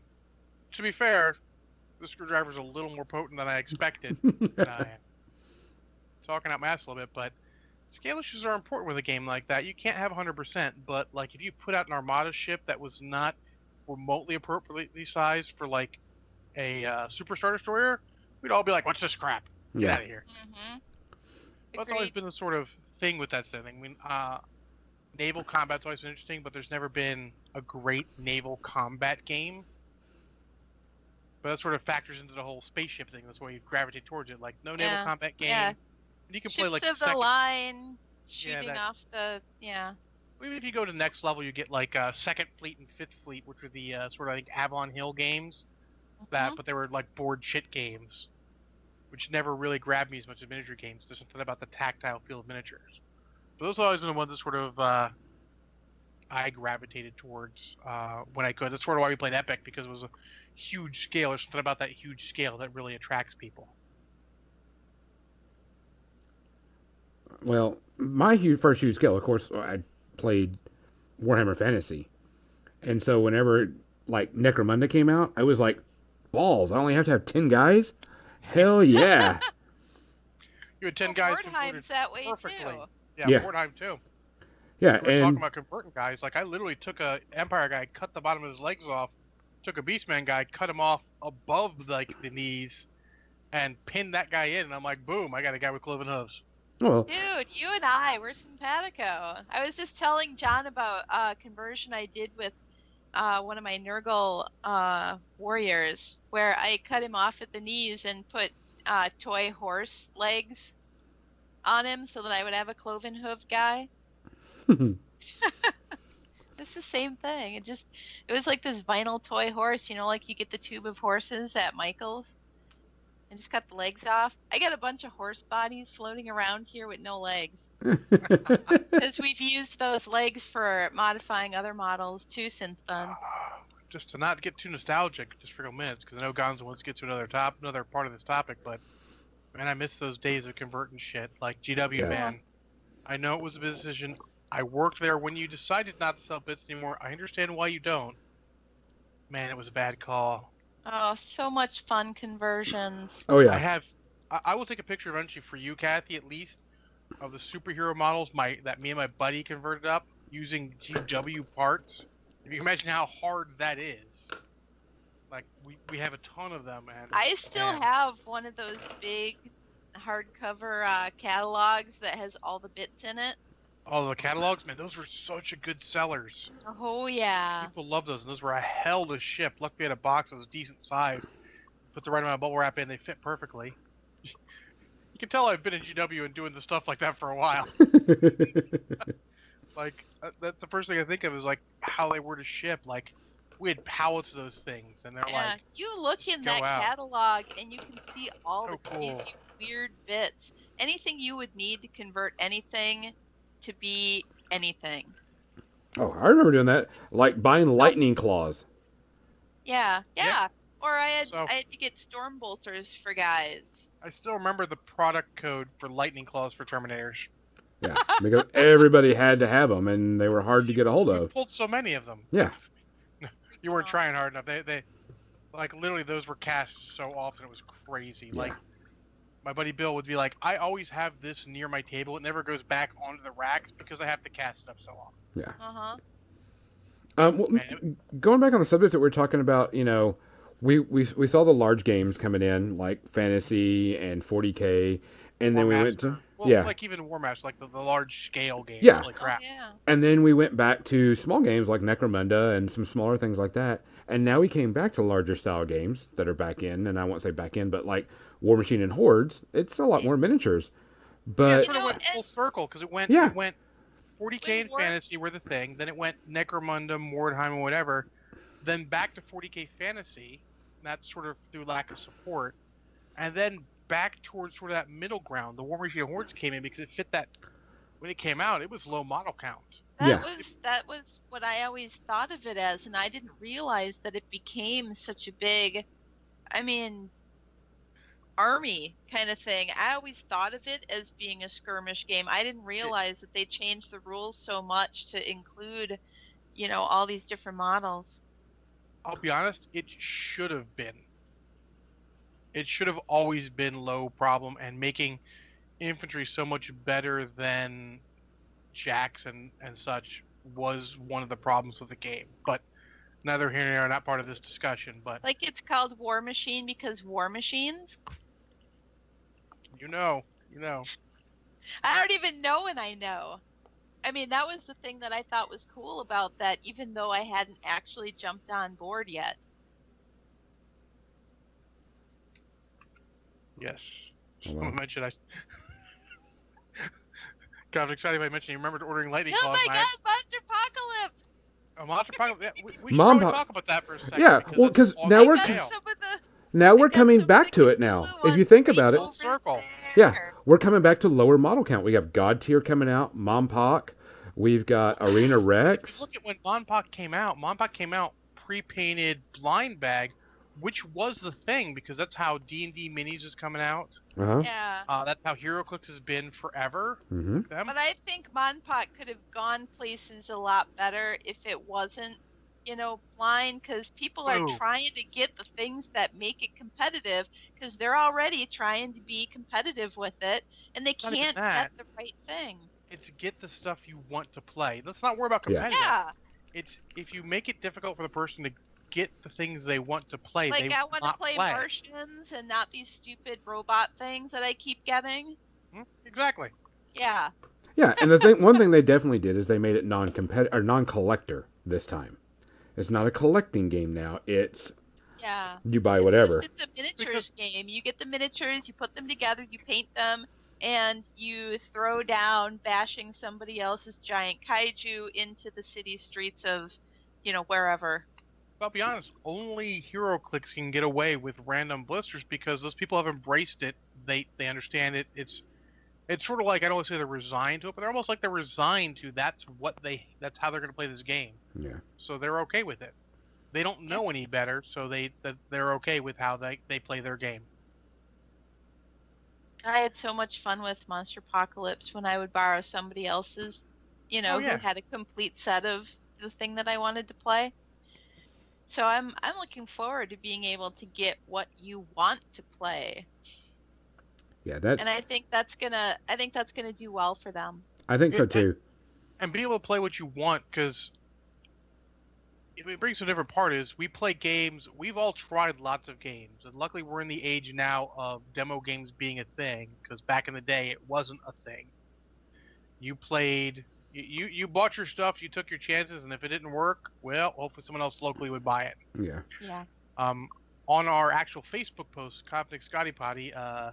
to be fair, the screwdriver's a little more potent than I expected. than I am. Talking out my ass a little bit, but scale issues are important with a game like that. You can't have 100%, but like if you put out an Armada ship that was not remotely appropriately sized for like a uh, Superstar Destroyer, we'd all be like, "What's this crap? Get yeah. out of here." Mm-hmm. That's always been the sort of thing with that setting. I mean, uh, naval combat's always been interesting, but there's never been a great naval combat game. But that sort of factors into the whole spaceship thing. That's why you gravitate towards it. Like no naval Yeah, combat game. yeah. You can Ships play like of the line shooting that- off the yeah. even if you go to the next level, you get like uh, Second Fleet and Fifth Fleet, which were the uh, sort of I think Avalon Hill games. That, Mhm. but they were like board shit games, which never really grabbed me as much as miniature games. There's something about the tactile feel of miniatures. But those have always been the ones that sort of uh, I gravitated towards uh, when I could. That's sort of why we played Epic because it was a huge scale. There's something about that huge scale that really attracts people. Well, my huge, first huge scale, of course, I played Warhammer Fantasy, and so whenever like Necromunda came out, I was like, balls! I only have to have ten guys. Hell yeah! You had ten Well, guys Mordheim's converted that way perfectly. too. Yeah, Yeah. Mordheim too. yeah, We We're talking about converting guys. Like I literally took a Empire guy, cut the bottom of his legs off, took a Beastman guy, cut him off above like the knees, and pinned that guy in. And I'm like, boom! I got a guy with cloven hooves. well, Dude, you and I, we're simpatico. I was just telling John about a conversion I did with uh, one of my Nurgle uh, warriors, where I cut him off at the knees and put uh, toy horse legs on him so that I would have a cloven hoof guy. It's the same thing. It just, it was like this vinyl toy horse, you know, like you get the tube of horses at Michael's. And just cut the legs off. I got a bunch of horse bodies floating around here with no legs. Because we've used those legs for modifying other models too since then. Just to not get too nostalgic, just for a minute, because I know Gonzo wants to get to another top, another part of this topic, but man, I miss those days of converting shit. Like GW, Yes. man. I know it was a business decision. I worked there when you decided not to sell bits anymore. I understand why you don't. Man, it was a bad call. Oh, so much fun conversions. oh yeah. I have. I, I will take a picture eventually for you, Kathy, at least, of the superhero models my that me and my buddy converted up using GW parts. If you can imagine how hard that is. Like we, we have a ton of them, and I still man, have one of those big hardcover uh, catalogs that has all the bits in it. Oh, the catalogs, man, those were such a good sellers. Oh yeah. People love those, and those were a hell to ship. Luckily, we had a box that was decent size. Put the right amount of bubble wrap in, they fit perfectly. You can tell I've been in GW and doing the stuff like that for a while. Like uh, that, the first thing I think of is like how they were to ship. Like we had pallets of those things, and they're Yeah. like, you look in that out. catalog and you can see all So the cool. crazy weird bits. Anything you would need to convert anything to be anything. oh, I remember doing that. Like buying lightning claws. Yeah, yeah. Yeah. Or I had So- I had to get storm bolters for guys. I still remember the product code for lightning claws for Terminators. Yeah, because everybody had to have them, and they were hard to get a hold We of. pulled so many of them. Yeah. You weren't Aw. trying hard enough. They, they, like literally, those were cast so often it was crazy. Yeah. Like, my buddy Bill would be like, "I always have this near my table. It never goes back onto the racks because I have to cast it up so often." Yeah. Uh huh. Um, well, Man, going back on the subject that we're talking about, you know, we, we we saw the large games coming in like fantasy and 40k, and then we went to Warmaster. Well, yeah, like even Warmaster, like the, the large scale games. Yeah. Holy Oh, yeah. and then we went back to small games like Necromunda and some smaller things like that, and now we came back to larger style games that are back in, and I won't say back in, but like Warmachine and Hordes, it's a lot more miniatures, Yeah, but it sort of went full circle because it went Yeah. it went 40k When and War- fantasy were the thing. Then it went Necromunda, Mordheim, and whatever. Then back to 40k fantasy. and That's sort of through lack of support, and then back towards sort of that middle ground. The Warmachine and Hordes came in because it fit that. When it came out, it was low model count. That Yeah. was that was what I always thought of it as, and I didn't realize that it became such a big, I mean, army kind of thing. I always thought of it as being a skirmish game. I didn't realize that they changed the rules so much to include, you know, all these different models. I'll be honest, it should have been. It should have always been low problem and making infantry so much better than jacks and, and such was one of the problems with the game. But neither here nor there, not part of this discussion. But Like it's called Warmachine because War Machines. you know, you know. I don't even know when I know. I mean, that was the thing that I thought was cool about that, even though I hadn't actually jumped on board yet. Yes. Oh, wow. Someone mentioned I. God, I was excited by mentioning you remembered ordering lightning Oh claws. my and god, Monster Apocalypse! Oh, Monster Apocalypse. Yeah, we, we should Mom probably Po- talk about that for a second. Yeah, well, because now we're- I got scale. some of the- now I we're coming back to it now. If you think about it, Circle. Yeah. We're coming back to lower model count. We have God tier coming out, MonPoc. We've got Arena If Rex. you look at when MonPoc came out, MonPoc came out pre-painted blind bag, which was the thing because that's how D and D minis is coming out. Uh huh. Yeah. Uh, that's how HeroClix has been forever. hmm But I think MonPoc could have gone places a lot better if it wasn't, you know, blind, because people are Ooh. trying to get the things that make it competitive, because they're already trying to be competitive with it, and they Not even can't get the right thing. It's get the stuff you want to play. Let's not worry about Yeah. competitive. Yeah. It's if you make it difficult for the person to get the things they want to play, Like they I want to play play. Martians and not these stupid robot things that I keep getting. Hmm? Exactly. Yeah. Yeah, and the thing, one thing they definitely did is they made it non-competitive or non-collector this time. It's not a collecting game now. It's Yeah. you buy It's whatever. just- It's a miniatures game. You get the miniatures, you put them together, you paint them, and you throw down bashing somebody else's giant kaiju into the city streets of, you know, wherever. I'll be honest, only HeroClix can get away with random blisters because those people have embraced it. They they understand it. It's it's sort of like I don't want to say they're resigned to it, but they're almost like they're resigned to that's what they that's how they're going to play this game. Yeah. So they're okay with it. They don't know any better, so they that they're okay with how they they play their game. I had so much fun with Monster Apocalypse when I would borrow somebody else's, you know, Oh, yeah. who had a complete set of the thing that I wanted to play. So I'm I'm looking forward to being able to get what you want to play. Yeah, that's. and I think that's gonna I think that's gonna do well for them. I think so too. and be able to play what you want because it it brings to a different part is we play games we've all tried lots of games and luckily we're in the age now of demo games being a thing because back in the day it wasn't a thing you played You, you you bought your stuff, you took your chances, and if it didn't work, well, hopefully someone else locally would buy it. Yeah. Yeah. Um, on our actual Facebook post, Coptic Scotty Potty uh,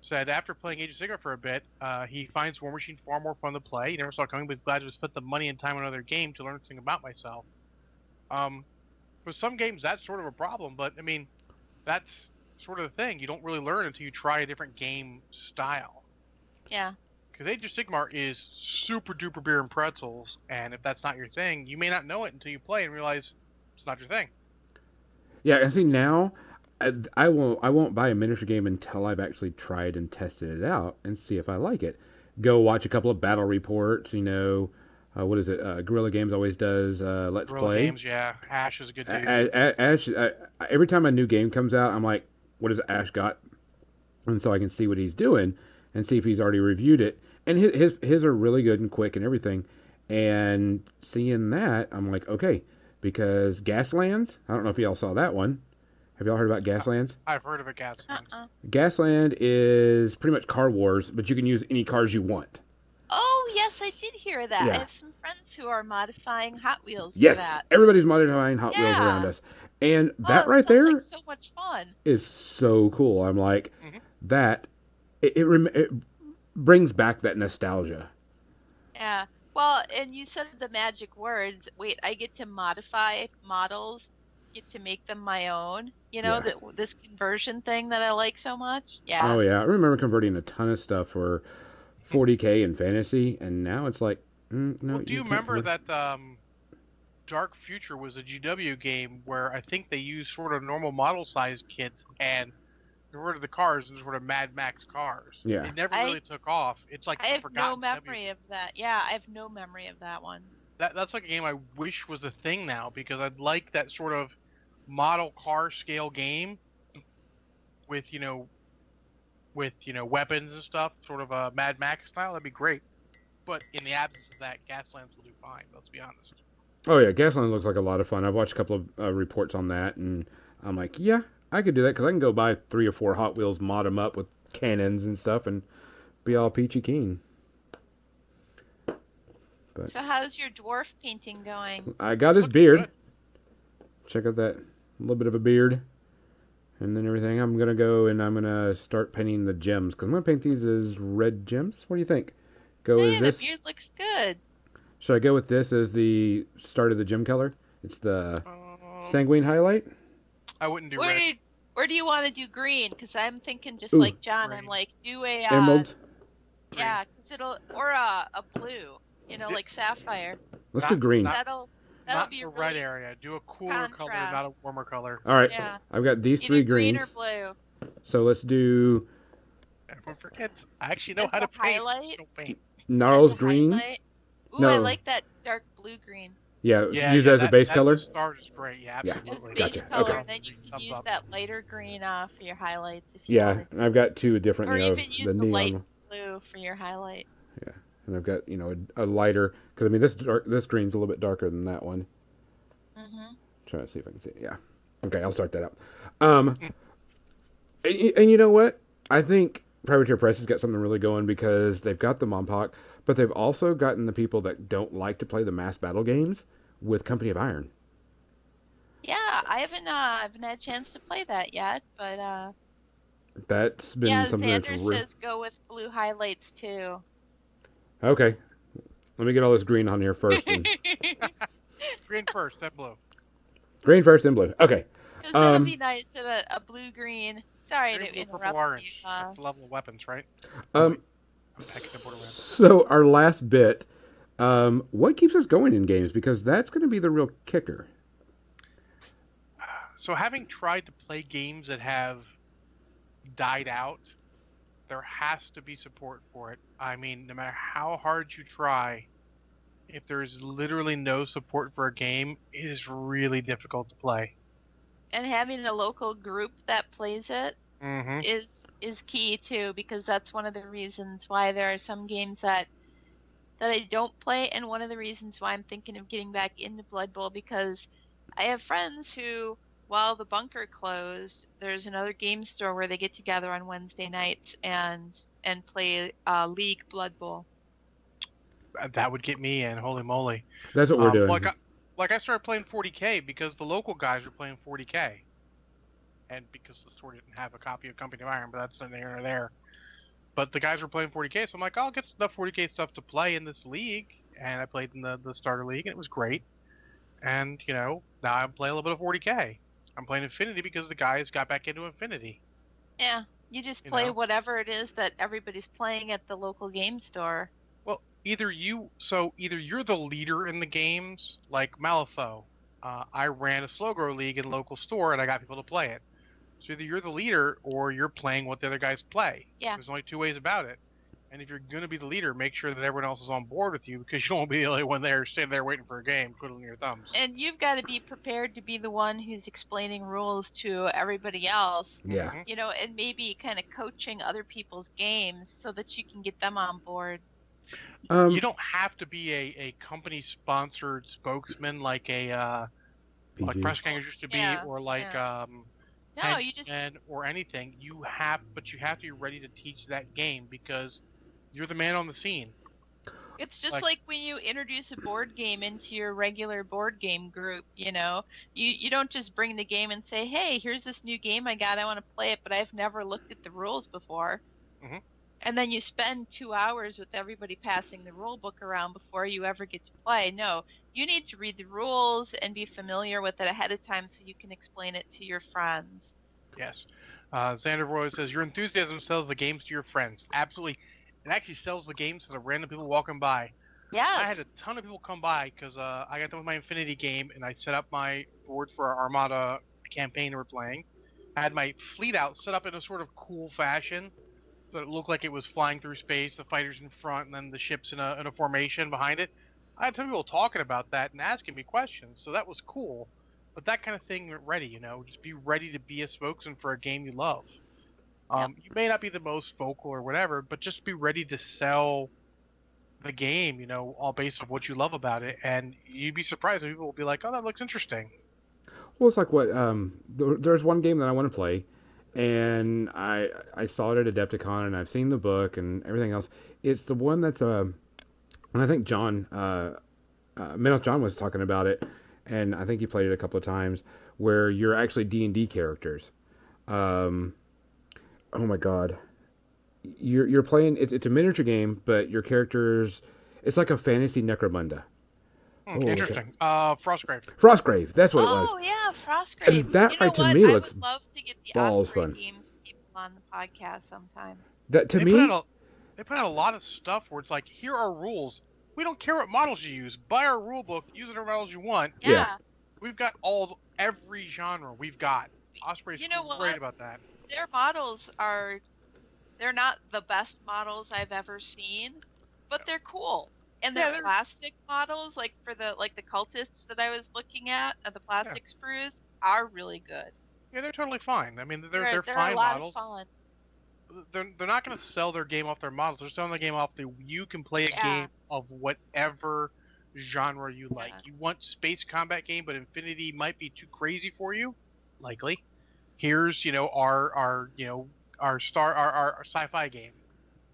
said after playing Age of Sigmar for a bit, uh, he finds Warmachine far more fun to play. He never saw it coming, but he's glad to have spent the money and time on another game to learn something about myself. Um, for some games, that's sort of a problem, but I mean, that's sort of the thing. You don't really learn until you try a different game style. Yeah. Because Age of Sigmar is super duper beer and pretzels, and if that's not your thing, you may not know it until you play and realize it's not your thing. Yeah, and see now, I, I won't I won't buy a miniature game until I've actually tried and tested it out and see if I like it. Go watch a couple of battle reports. You know, uh, what is it? Uh, Guerrilla Games always does uh, Let's Guerrilla Play. games, yeah. Ash is a good dude. Ash, I, every time a new game comes out, I'm like, what has Ash got? And so I can see what he's doing and see if he's already reviewed it. And his his, his are really good and quick and everything. And seeing that, I'm like, okay, because Gaslands, I don't know if y'all saw that one. Have y'all heard about Gaslands? I've heard of it, Gas. Uh-uh. Gasland is pretty much Car Wars, but you can use any cars you want. Oh yes, I did hear that. Yeah. I have some friends who are modifying Hot Wheels Yes, for that. everybody's modifying Hot Wheels around us, and Oh, that right sounds there like so much fun. is so cool. I'm like, Mhm. that it, it, rem- it brings back that nostalgia. Yeah. Well, and you said the magic words. Wait, I get to modify models, get to make them my own. You know, Yeah. that this conversion thing that I like so much. Yeah. Oh yeah, I remember converting a ton of stuff for 40k in fantasy, and now it's like, mm, no. well, do you, can't remember convert- that um, Dark Future was a GW game where I think they used sort of normal model size kits and converted the cars into sort of Mad Max cars. Yeah. It never I- really took off. It's like I have no forgotten GW memory of that. Yeah, I have no memory of that one. that that's like a game I wish was a thing now because I'd like that sort of model car scale game with you know with you know weapons and stuff, sort of a Mad Max style. That'd be great. But in the absence of that, Gaslands will do fine. Let's be honest. Oh yeah, Gasland looks like a lot of fun. I've watched a couple of uh, reports on that, and I'm like, yeah, I could do that because I can go buy three or four Hot Wheels, mod them up with cannons and stuff, and be all peachy keen. But- So how's your dwarf painting going? I got his beard. Check out that little bit of a beard, and then everything. I'm gonna go and I'm gonna start painting the gems because I'm gonna paint these as red gems. What do you think? Go Hey, as the this? beard looks good. Should I go with this as the start of the gem color? It's the Um, sanguine highlight. I wouldn't do Where red. do where do you want to do green? Because I'm thinking just Ooh. like John. I'm like do a uh, Emerald. Yeah, 'cause it'll or a, a blue. You know, like sapphire. Let's Not- do green. not- that'll that'll Not be the a red area. Do a cooler color, contrast. not a warmer color. All right. Yeah. I've got these Either three green greens. or blue. So let's do Everyone forgets. I actually know And how to the paint. highlight? Don't paint. Gnarls And the green. highlight. Ooh, I No. like that dark blue green. Yeah, Yeah, use yeah, that as a base that color. Start is great. Yeah, Yeah. Absolutely. base Gotcha. color, Okay. and then you can use up. that lighter green uh, for your highlights if you Yeah, wanted. and I've got two different, Or you know, even use the the light neon, blue for your highlight. Yeah, and I've got you know a, a lighter because I mean this dark, this green's a little bit darker than that one. hmm Trying to see if I can see it. Yeah. Okay, I'll start that out. Um, and, and you know what? I think Privateer Press has got something really going because they've got the MonPoc, but they've also gotten the people that don't like to play the mass battle games with Company of Iron. Yeah, I haven't uh, I haven't had a chance to play that yet, but uh, That's been yeah, something Xander that's real. says go with blue highlights too. Okay. Let me get all this green on here first. And Green first, then blue. green first, then blue. Okay. 'Cause that'll Um, be nice at a, a blue green. Sorry Green, to blue, purple, interrupt orange. you. Uh, That's the level of weapons, right? Um, so our last bit, um, what keeps us going in games? Because that's going to be the real kicker. So, having tried to play games that have died out, there has to be support for it. I mean, no matter how hard you try, if there's literally no support for a game, it is really difficult to play. and having a local group that plays it Mm-hmm. is is key too because that's one of the reasons why there are some games that that I don't play and one of the reasons why I'm thinking of getting back into Blood Bowl because I have friends who while the bunker closed there's another game store where they get together on Wednesday nights and and play uh, League Blood Bowl. uh, that would get me in. Holy moly! That's what we're Um, doing. Like I, like I started playing 40k because the local guys were playing 40k, and because the store didn't have a copy of Company of Iron, but that's neither here nor there. But the guys were playing 40k, so I'm like, I'll get enough 40k stuff to play in this league, and I played in the the starter league, and it was great. And you know, now I'm playing a little bit of 40k. I'm playing Infinity because the guys got back into Infinity. Yeah, you just You play know? whatever it is that everybody's playing at the local game store. Well, either you, so either you're the leader in the games, like Malifaux. Uh, I ran a slow grow league in local store, and I got people to play it. So either you're the leader, or you're playing what the other guys play. Yeah. There's only two ways about it. And if you're going to be the leader, make sure that everyone else is on board with you, because you won't be the only one there standing there waiting for a game, twiddling your thumbs. And you've got to be prepared to be the one who's explaining rules to everybody else. yeah. Mhm. You know, and maybe kind of coaching other people's games so that you can get them on board. Um, you don't have to be a, a company sponsored spokesman like a uh, like Press Gangers used to be, Yeah, or like um, No, you just or anything. You have, but you have to be ready to teach that game because you're the man on the scene. It's just Like- like, when you introduce a board game into your regular board game group, you know, you you don't just bring the game and say, "Hey, here's this new game I got. I want to play it, but I've never looked at the rules before." Mhm. And then you spend two hours with everybody passing the rule book around before you ever get to play. No, you need to read the rules and be familiar with it ahead of time so you can explain it to your friends. Yes. Uh, Xander Roy says your enthusiasm sells the games to your friends. Absolutely, it actually sells the games to the random people walking by. Yeah. I had a ton of people come by because uh, I got done with my Infinity game and I set up my board for our Armada campaign we're playing. I had my fleet out set up in a sort of cool fashion, so it looked like it was flying through space. The fighters in front and then the ships in a, in a formation behind it. I had some people talking about that and asking me questions, so that was cool. But that kind of thing ready, you know, just be ready to be a spokesman for a game you love. Um, You may not be the most vocal or whatever, but just be ready to sell the game, you know, all based on what you love about it. And you'd be surprised if people will be like, oh, that looks interesting. Well, it's like what um, th- there's one game that I want to play, and I I saw it at Adepticon, and I've seen the book and everything else. It's the one that's uh, and I think John, uh, uh, Menoth John was talking about it, and I think he played it a couple of times, where you're actually D and D characters. Um, oh my God, you're you're playing. It's it's a miniature game, but your characters. It's like a fantasy Necromunda. Hmm, Oh, okay. interesting. Uh, Frostgrave. Frostgrave. That's what it was. oh yeah, Frostgrave. And that you know right to what? me I looks would love to get the balls Osprey fun. games people on the podcast sometime. That to they me. put out a, they put out a lot of stuff where it's like, here are rules. We don't care what models you use. Buy our rule book. Use whatever models you want. Yeah. Yeah. We've got all every genre. We've got. Osprey's You know great what? about that. Their models are they're not the best models I've ever seen, but they're cool. And Yeah, their they're- plastic models, like for the like the cultists that I was looking at, uh, the plastic sprues, are really good. Yeah, they're totally fine. I mean, they're they're, they're, fine a lot models. They're, they're not going to sell their game off their models. They're selling the game off the you can play a Yeah. game of whatever genre you like. Yeah. You want space combat game, but Infinity might be too crazy for you. Likely. Here's you know our our you know our star our, our, our sci-fi game.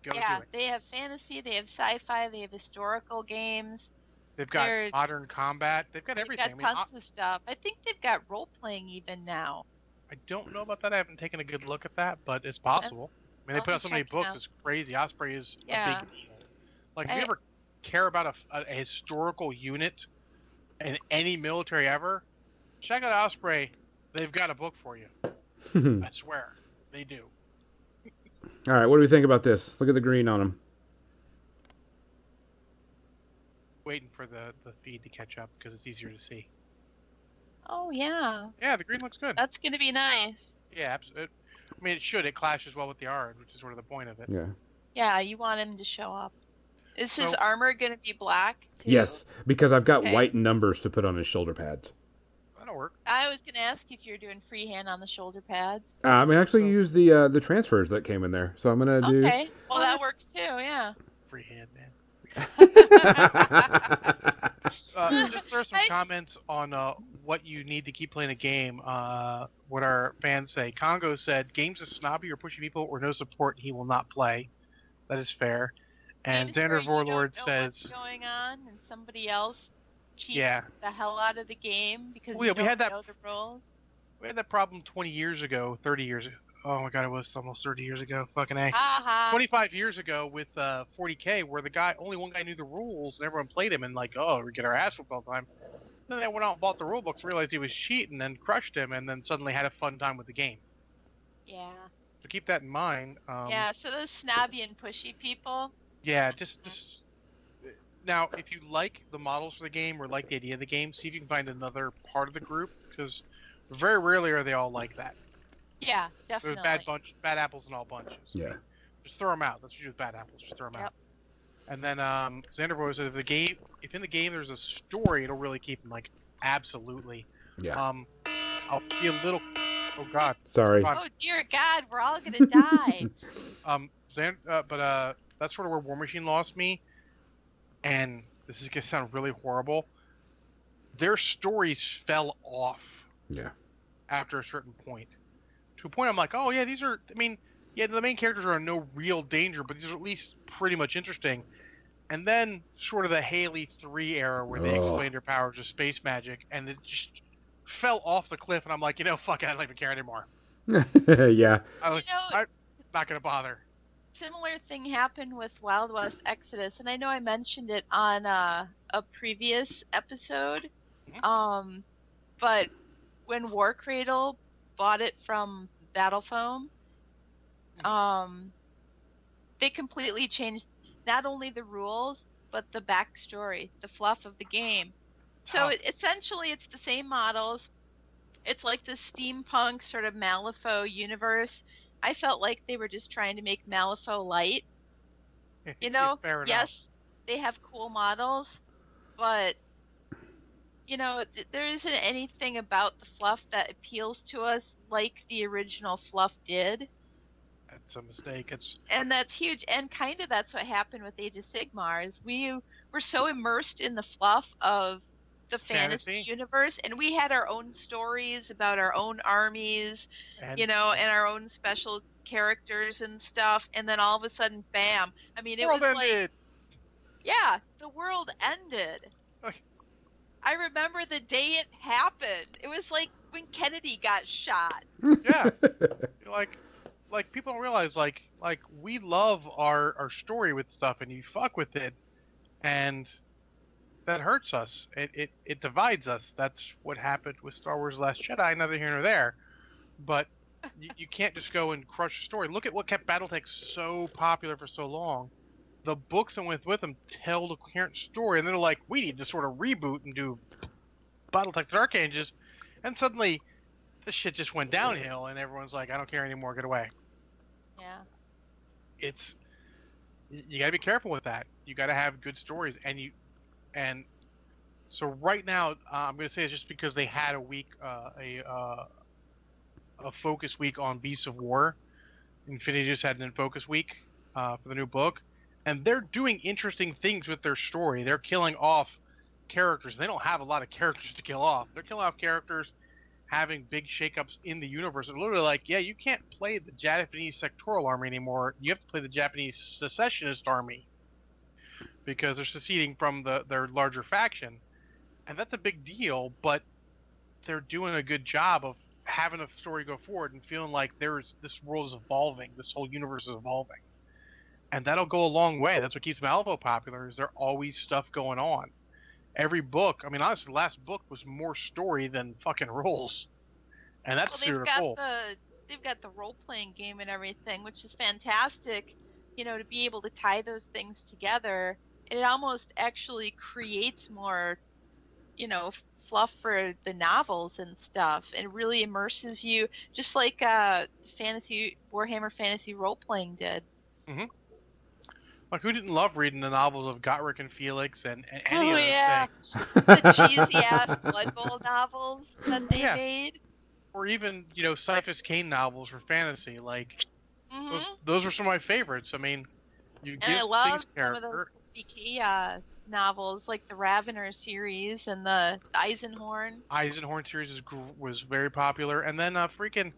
Go yeah, they have fantasy, they have sci-fi, they have historical games. They've got they're- modern combat. They've got everything. They've everything. got I, mean, tons of stuff. I think they've got role playing even now. I, I don't know about that. I haven't taken a good look at that, but it's possible. I mean, they I'll put out so many books. out. It's crazy. Osprey is Yeah. a big deal. Like, if I- you ever care about a, a, a historical unit in any military ever, check out Osprey. They've got a book for you. I swear, they do. All right, what do we think about this? Look at the green on them. Waiting for the, the feed to catch up because it's easier to see. Oh yeah, Yeah, the green looks good. that's gonna be nice. Yeah, absolutely. I mean, it should. It clashes well with the orange, which is sort of the point of it. Yeah. Yeah, you want him to show up. Is his So- armor gonna be black too? Yes, because I've got Okay. white numbers to put on his shoulder pads. That'll work. I was gonna ask if you're doing freehand on the shoulder pads. Uh, I'm actually So- use the uh, the transfers that came in there, so I'm gonna do. Okay, well that works too. Yeah. Freehand, man. Uh, just throw some comments on uh, what you need to keep playing a game. Uh, what our fans say. Congo said, "Games is snobby or pushing people or no support, he will not play." That is fair. And Xander Warlord says, what's going on, and somebody else cheats "Yeah, the hell out of the game because Well, yeah, we had that- we had that problem 20 years ago, 30 years. Oh my god, it was almost 30 years ago. Fucking a." Ha. 25 years ago with uh, 40k, where the guy only one guy knew the rules and everyone played him and like, oh, we get our ass whooped all the time. Then they went out and bought the rule books, realized he was cheating, and crushed him, and then suddenly had a fun time with the game. Yeah. So keep that in mind. Um, yeah. So those snobby and pushy people. Yeah, just just now, if you like the models for the game or like the idea of the game, see if you can find another part of the group because very rarely are they all like that. Yeah, There's definitely. bad bunch, bad apples in all bunches. Yeah. Just throw them out. That's what you do with bad apples. Just throw them Yep. out. And then um, Xander Boy said if the game, if in the game there's a story, it'll really keep them like absolutely. Yeah. Um, I'll be a little. Oh God. Sorry. fine. Oh dear God, we're all gonna die. Um, Xan, uh, but uh, that's sort of where Warmachine lost me. And this is gonna sound really horrible. Their stories fell off Yeah. after a certain point. To a point, I'm like, oh yeah, these are. I mean, yeah, the main characters are in no real danger, but these are at least pretty much interesting. And then sort of the Haley three era where they Ugh. explained their powers of space magic, and it just fell off the cliff. And I'm like, you know, fuck it, I don't even care anymore. yeah. I was you know, I- not gonna bother. similar thing happened with Wild West Exodus, and I know I mentioned it on uh, a previous episode. Mhm. Um, but when War Cradle bought it from Battle Foam, um, they completely changed not only the rules but the backstory, the fluff of the game. So Huh. it, essentially, it's the same models. It's like the steampunk sort of Malifaux universe. I felt like they were just trying to make Malifaux light. You know, yes, they have cool models, but you know, th- there isn't anything about the fluff that appeals to us like the original fluff did, That's a mistake. It's and that's huge. And kind of that's what happened with Age of Sigmar. Is we were so immersed in the fluff of the fantasy, Fantasy. universe, and we had our own stories about our own armies, and you know, and our own special characters and stuff. And then all of a sudden, bam! I mean, it world was like ended. yeah, the world ended. I remember the day it happened. It was like when Kennedy got shot. Yeah, like, like people don't realize like like we love our our story with stuff, and you fuck with it, and that hurts us. It it, it divides us. That's what happened with Star Wars: Last Jedi. Neither here nor there, but. You, you can't just go and crush a story. Look at what kept BattleTech so popular for so long. The books that went with them tell the current story, and they're like, we need to sort of reboot and do BattleTech Dark Ages, and suddenly this shit just went downhill, and everyone's like, I don't care anymore, get away. Yeah. It's you gotta be careful with that. You gotta have good stories, and you and so right now, uh, I'm gonna say it's just because they had a week, uh, a uh, a focus week on Beasts of War. Infinity just had an in focus week uh, for the new book, and they're doing interesting things with their story. They're killing off characters. They don't have a lot of characters to kill off. They're killing off characters, having big shakeups in the universe. They're literally like, yeah, you can't play the Japanese sectoral army anymore. You have to play the Japanese secessionist army because they're seceding from the their larger faction, and that's a big deal. But they're doing a good job of having a story go forward and feeling like there's this world is evolving, this whole universe is evolving, and that'll go a long way. That's what keeps Malifaux popular. Is there always stuff going on? Every book, I mean, honestly, the last book was more story than fucking rules, and that's well, they've super got cool. the they've got the role playing game and everything, which is fantastic. You know, to be able to tie those things together, it almost actually creates more, you know, fluff for the novels and stuff, and really immerses you, just like uh, fantasy Warhammer Fantasy role playing did. Like, who didn't love reading the novels of Gotrek and Felix and, and any Oh, of those yeah. things? The cheesy ass Blood Bowl novels that they Yeah. made. Or even, you know, Cyphus Kane novels for fantasy. Like, hmm those, those are some of my favorites. I mean, you And give I love things some of character. those uh, novels, like the Ravenor series and the Eisenhorn. Eisenhorn series is, was very popular. And then, uh, freaking,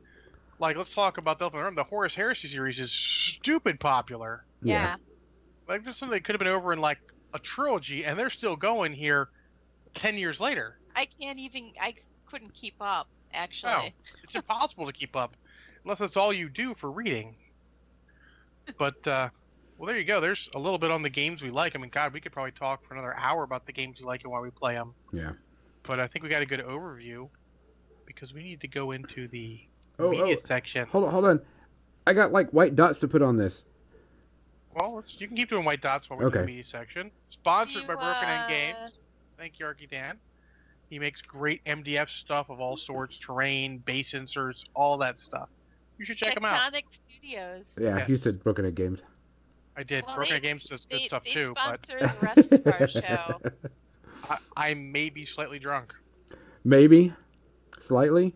like, let's talk about Delphin Realm. The Horus Heresy series is stupid popular. Yeah. Like this something that could have been over in like a trilogy, and they're still going here, ten years later. I can't even. I couldn't keep up. Actually, It's impossible to keep up, unless that's all you do for reading. But uh, well, there you go. There's a little bit on the games we like. I mean, God, we could probably talk for another hour about the games we like and why we play them. Yeah. But I think we got a good overview because we need to go into the Oh, media oh, section. hold on, hold on. I got like white dots to put on this. Well, let's, you can keep doing white dots while we're in the media section. Sponsored You, by Broken End uh, Games. Thank you, Arky Dan. He makes great MDF stuff of all sorts, terrain, base inserts, all that stuff. You should check him out. Tectonic Studios. Yeah, Yes. you said Broken Egg Games. I did. Well, Broken they- End Games does good They, stuff they too, but sponsor the rest of our show. I, I may be slightly drunk. Maybe, slightly.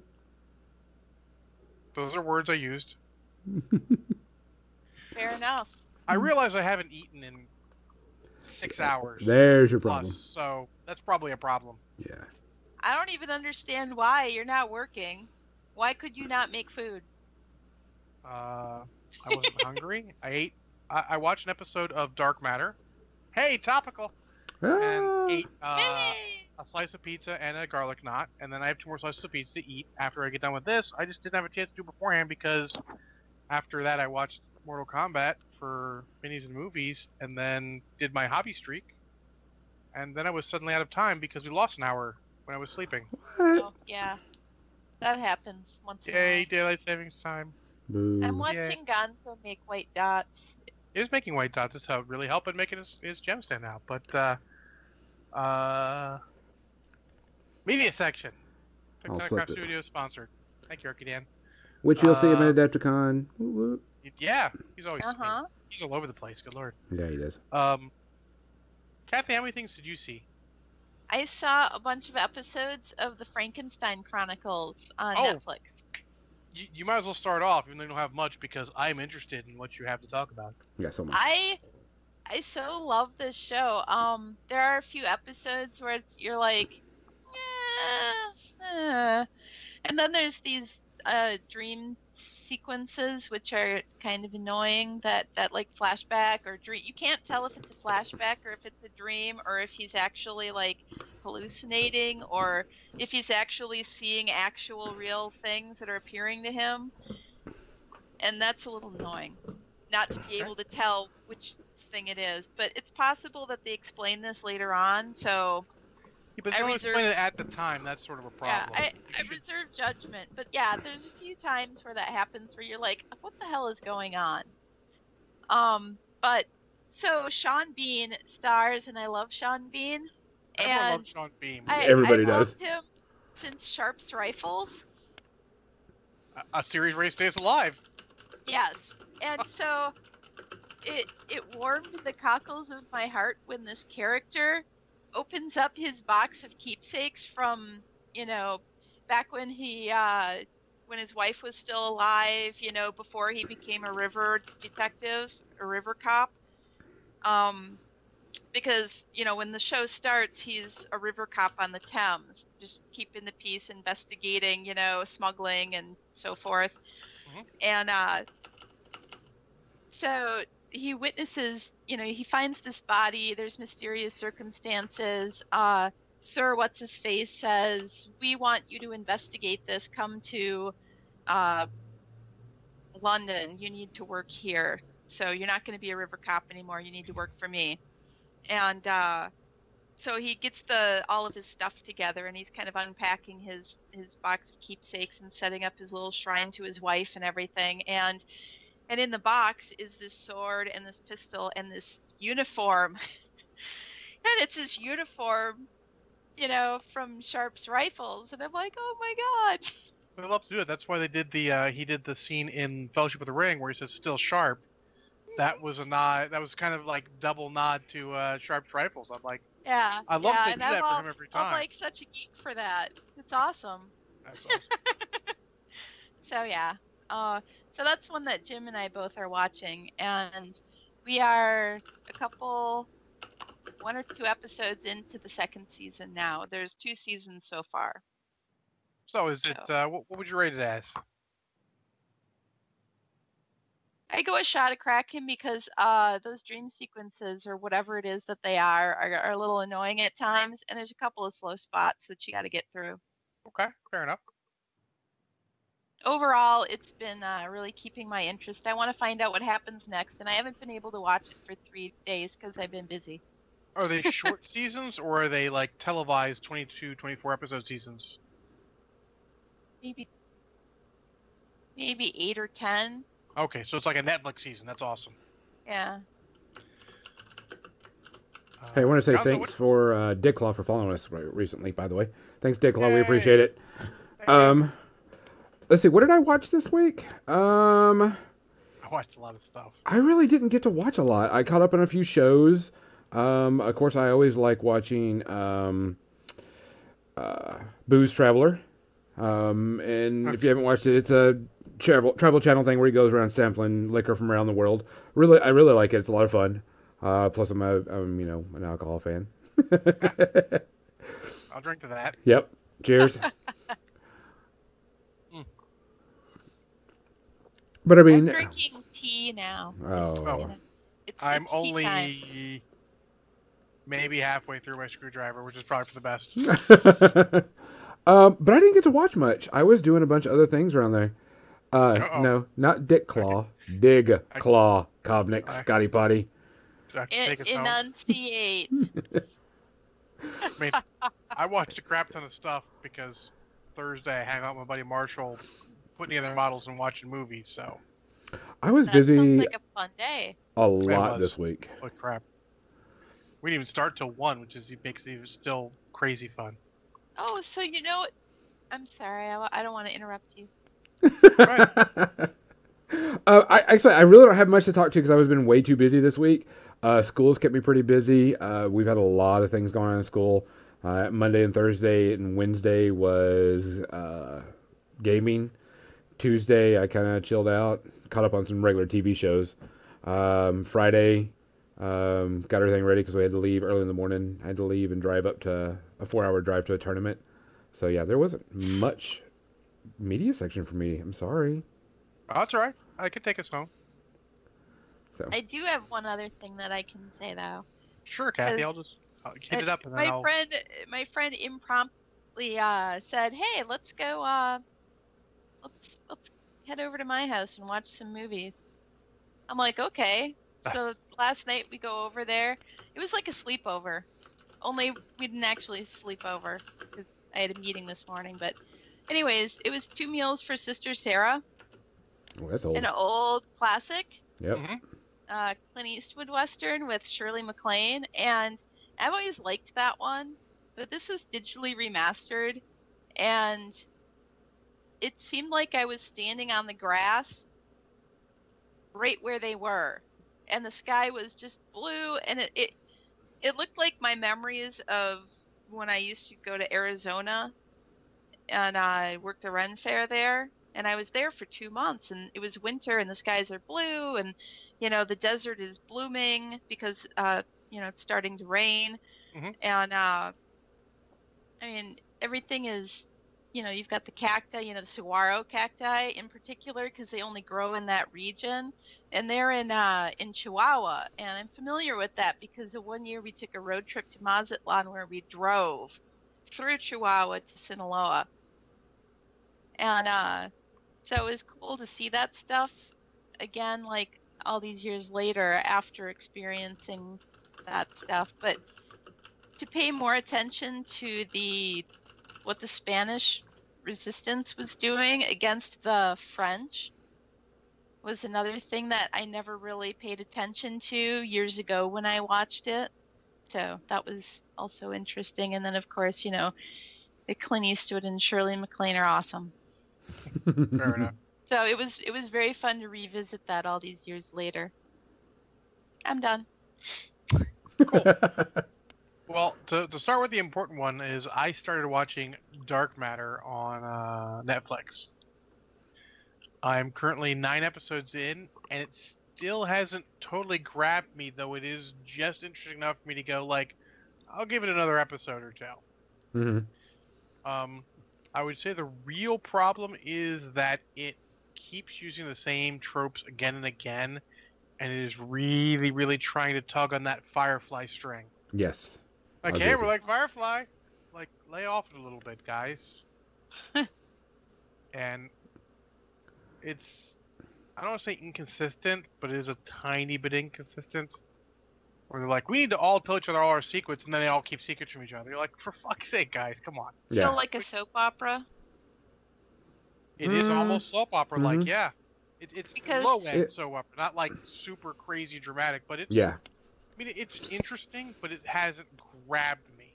Those are words I used. Fair enough. I realize I haven't eaten in six hours. There's your plus, problem. so that's probably a problem. Yeah. I don't even understand why you're not working. Why could you not make food? Uh, I wasn't hungry. I ate. I, I watched an episode of Dark Matter. Hey, topical. Ah, And ate uh, Yay! a slice of pizza and a garlic knot, and then I have two more slices of pizza to eat after I get done with this. I just didn't have a chance to do beforehand because after that I watched Mortal Kombat for minis and movies, and then did my hobby streak, and then I was suddenly out of time because we lost an hour when I was sleeping. Oh, yeah. That happens once in a Yay, daylight savings time. Boo. I'm watching Gonzo make white dots. It was making white dots. This helped really help in making his, his gem stand out. But uh, uh, media section. I'll Tectonic flip Craft it. Studios sponsored. Thank you, Arky Dan. Which you'll see him uh, at Adepticon. Woo, woo. Yeah, he's always Uh huh. he's all over the place. Good lord. Yeah, he does. Um, Kathy, how many things did you see? I saw a bunch of episodes of the Frankenstein Chronicles on Oh. Netflix. You, you might as well start off, even though you don't have much, because I'm interested in what you have to talk about. Yeah, so much. I I so love this show. Um, there are a few episodes where it's, you're like, yeah, eh." and then there's these uh, dream sequences which are kind of annoying. That that like flashback or dream. You can't tell if it's a flashback or if it's a dream or if he's actually like hallucinating or if he's actually seeing actual real things that are appearing to him. And that's a little annoying not to be able to tell which thing it is. But it's possible that they explain this later on. So Yeah, but I they don't reserve- explain it at the time. That's sort of a problem. yeah, I, I reserve judgment. But yeah, there's a few times where that happens where you're like, what the hell is going on? Um, but so Sean Bean stars, and I love Sean Bean. Everyone and loves Sean Bean. I, Everybody I does. loved him since Sharpe's Rifles. A- a series where he stays alive. Yes. And so it it warmed the cockles of my heart when this character opens up his box of keepsakes from, you know, back when he uh when his wife was still alive, you know, before he became a river detective, a river cop. Um because, you know, when the show starts, he's a river cop on the Thames, just keeping the peace, investigating, you know, smuggling and so forth. Mhm. And uh so he witnesses, you know, he finds this body. There's mysterious circumstances. Uh, Sir, what's his face says, "We want you to investigate this. Come to uh, London. You need to work here. So you're not going to be a river cop anymore. You need to work for me." And uh, so he gets the all of his stuff together, and he's kind of unpacking his his box of keepsakes and setting up his little shrine to his wife and everything. And and in the box is this sword and this pistol and this uniform and it's his uniform you know from Sharpe's rifles and i'm like oh my god They love to do it. That's why they did the uh, he did the scene in Fellowship of the Ring where he says "still sharp." That was a nod. That was kind of like double nod to uh, Sharpe's rifles. I'm like, yeah I love yeah, do that for him every time i'm like such a geek for that it's awesome That's awesome. so yeah uh, so that's one that jim and i both are watching and we are a couple one or two episodes into the second season now there's two seasons so far so is it? Uh, what, what would you rate it as? I go a shot at Kraken because uh, those dream sequences or whatever it is that they are, are are a little annoying at times, and there's a couple of slow spots that you got to get through. Okay, fair enough. Overall, it's been uh, really keeping my interest. I want to find out what happens next, and I haven't been able to watch it for three days because I've been busy. Are they short seasons or are they like televised 22, 24 episode seasons? Maybe, maybe eight or ten. Okay, so it's like a Netflix season. That's awesome. Yeah. Hey, I want to say Gonzo, thanks for uh, Dick Claw for following us recently. By the way, thanks Dick Claw. We appreciate it. Thank you. Um, let's see. What did I watch this week? Um, I watched a lot of stuff. I really didn't get to watch a lot. I caught up on a few shows. Um, of course, I always like watching um, uh, Booze Traveler. Um, and if you haven't watched it, it's a travel travel channel thing where he goes around sampling liquor from around the world. Really, I really like it. It's a lot of fun. Uh, plus, I'm a I'm you know an alcohol fan. I'll drink to that. Yep. Cheers. but I I'm mean, drinking tea now. Oh. It's, I'm it's only time. maybe halfway through my screwdriver, which is probably for the best. um, but I didn't get to watch much. I was doing a bunch of other things around there. Uh, Uh-oh. no, not Dick Claw, Dig Claw, Cobnick, I- Scotty Potty. Do I have to En- take us home? enunciate. I mean, I watched a crap ton of stuff because Thursday I hang out with my buddy Marshall, putting together models and watching movies. So, I was that busy like a fun day. a lot this week. holy crap! We didn't even start till one, which is makes it still crazy fun. Oh, so you know? I'm sorry. I, I don't want to interrupt you. Right. uh, I actually I really don't have much to talk to because I was been way too busy this week. Uh, school's kept me pretty busy. Uh, we've had a lot of things going on in school. Uh, Monday and Thursday and Wednesday was uh, gaming. Tuesday I kind of chilled out, caught up on some regular TV shows. Um, Friday um, got everything ready because we had to leave early in the morning. I had to leave and drive up to a four-hour drive to a tournament. So yeah, there wasn't much media section for me. I'm sorry. Oh, that's all right. I could take us home. So I do have one other thing that I can say though. Sure, Kathy. I'll just I'll hit it Uh, up and my I'll. friend, my friend impromptly uh, said, "Hey, let's go. Uh, let's let's head over to my house and watch some movies." I'm like, "Okay." So last night we go over there. It was like a sleepover, only we didn't actually sleep over because I had a meeting this morning. But, anyways, it was two mules for Sister Sara, oh, that's old. an old classic Yep. Mhm. uh, Clint Eastwood Western with Shirley MacLaine, and I've always liked that one, but this was digitally remastered, and it seemed like I was standing on the grass right where they were, and the sky was just blue, and it it, it looked like my memories of when I used to go to Arizona, and I worked the Ren Fair there. And I was there for two months, and it was winter, and the skies are blue, and you know the desert is blooming because uh, you know it's starting to rain Mhm. and uh, i mean everything is you know you've got the cacti you know the saguaro cacti in particular because they only grow in that region. And they're in uh, in chihuahua and i'm familiar with that because the one year we took a road trip to mazatlan where we drove through chihuahua to sinaloa. And uh, so it was cool to see that stuff again like all these years later after experiencing that stuff. But to pay more attention to the what the spanish resistance was doing against the french was another thing that i never really paid attention to years ago when i watched it so that was also interesting and then of course you know the clint eastwood and shirley maclaine are awesome Fair enough. so it was it was very fun to revisit that all these years later. I'm done. Well, to, to start with the important one is I started watching Dark Matter on uh, Netflix. I'm currently nine episodes in, and it still hasn't totally grabbed me, though it is just interesting enough for me to go like, I'll give it another episode or two. hmm Um, I would say the real problem is that it keeps using the same tropes again and again, and it is really, really trying to tug on that Firefly string. Yes. Like, I'll hey, we're like Firefly. Like, lay off it a little bit, guys. and it's, I don't want to say inconsistent, but it is a tiny bit inconsistent. Where they're like, we need to all tell each other all our secrets, and then they all keep secrets from each other. You're like, for fuck's sake, guys, come on. Yeah. So like a soap opera. It is Mm, almost soap opera like, mhm. yeah. It, it's Because- low end It- soap opera, not like super crazy dramatic, but it's. Yeah. I mean, it's interesting, but it hasn't grabbed me.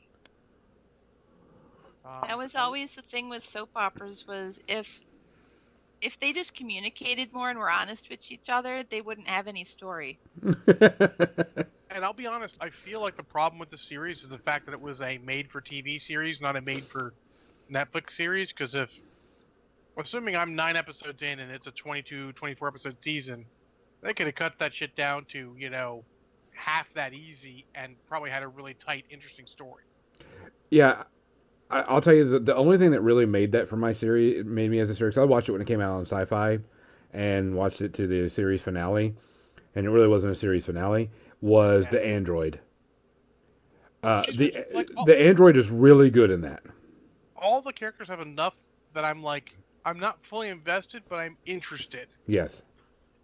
Um, That was always the thing with soap operas was if if they just communicated more and were honest with each other, they wouldn't have any story. And I'll be honest, I feel like the problem with the series is the fact that it was a made-for-TV series, not a made-for-Netflix series. Because if, assuming I'm nine episodes in and it's a 22, 24 episode season, they could have cut that shit down to you know half that easy and probably had a really tight, interesting story. yeah. I, I'll tell you the, the only thing that really made that for my series, made me as a series. I watched it when it came out on Sci-Fi, and watched it to the series finale, and it really wasn't a series finale. Was Yeah. the android? Uh, the like, oh. the android is really good in that. All the characters have enough that I'm like, I'm not fully invested, but I'm interested. Yes.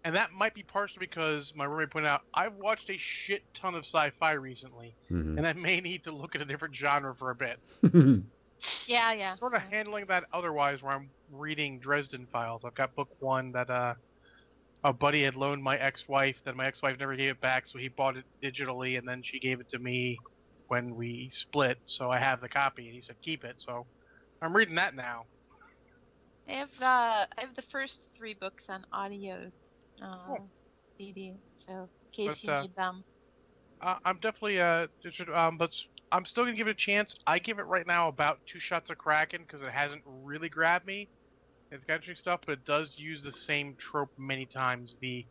And that might be partially because my roommate pointed out I've watched a shit ton of sci-fi recently, Mhm. and I may need to look at a different genre for a bit. Yeah, yeah. Sort of handling that otherwise, where I'm reading Dresden Files. I've got book one that uh, a buddy had loaned my ex-wife. That my ex-wife never gave it back, so he bought it digitally, and then she gave it to me when we split. So I have the copy, and he said keep it. So I'm reading that now. I have uh, I have the first three books on audio, uh, Cool. CD. So in case But, you uh, need them. Uh, I'm definitely uh, um, but I'm still gonna give it a chance. I give it right now about two shots of Kraken because it hasn't really grabbed me. It's got interesting stuff, but it does use the same trope many times. The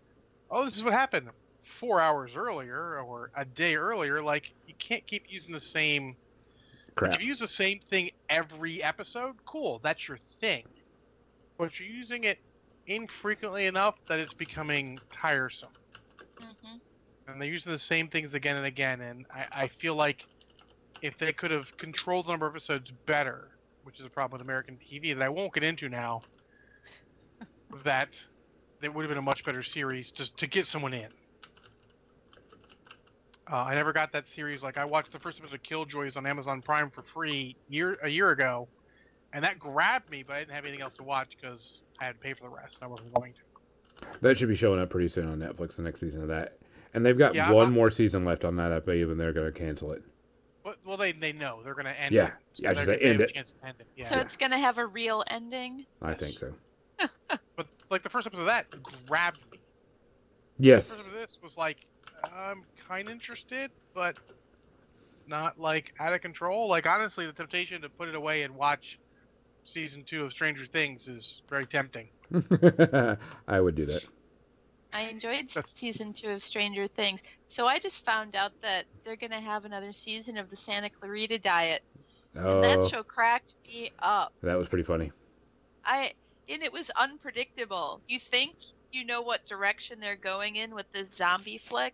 oh, this is what happened four hours earlier or a day earlier. Like you can't keep using the same. Crap. If you use the same thing every episode, cool, that's your thing. But if you're using it infrequently enough that it's becoming tiresome hmm and they're using the same things again and again. And I, I feel like if they could have controlled the number of episodes better, which is a problem with American TV that I won't get into now, that it would have been a much better series just to get someone in. Uh, I never got that series. Like I watched the first episode of Killjoys on Amazon Prime for free year a year ago, and that grabbed me, but I didn't have anything else to watch because I had to pay for the rest. I wasn't going to. That should be showing up pretty soon on Netflix. The next season of that, and they've got Yeah, one I'm- more season left on that. I believe, and they're going to cancel it. But well, they they know they're going to end. Yeah. it. Yeah, I should they're- say end it. end it. Yeah. So it's gonna have a real ending. I Yes. think so. But like the first episode of that grabbed me. The first Yes. episode of this was like, I'm kind of interested, but not like out of control. Like honestly, the temptation to put it away and watch season two of Stranger Things is very tempting. I would do that. I enjoyed That's- season two of Stranger Things. So I just found out that they're gonna have another season of the Santa Clarita Diet, and Oh, that show cracked me up. that was pretty funny. I and it was unpredictable. You think you know what direction they're going in with this zombie flick,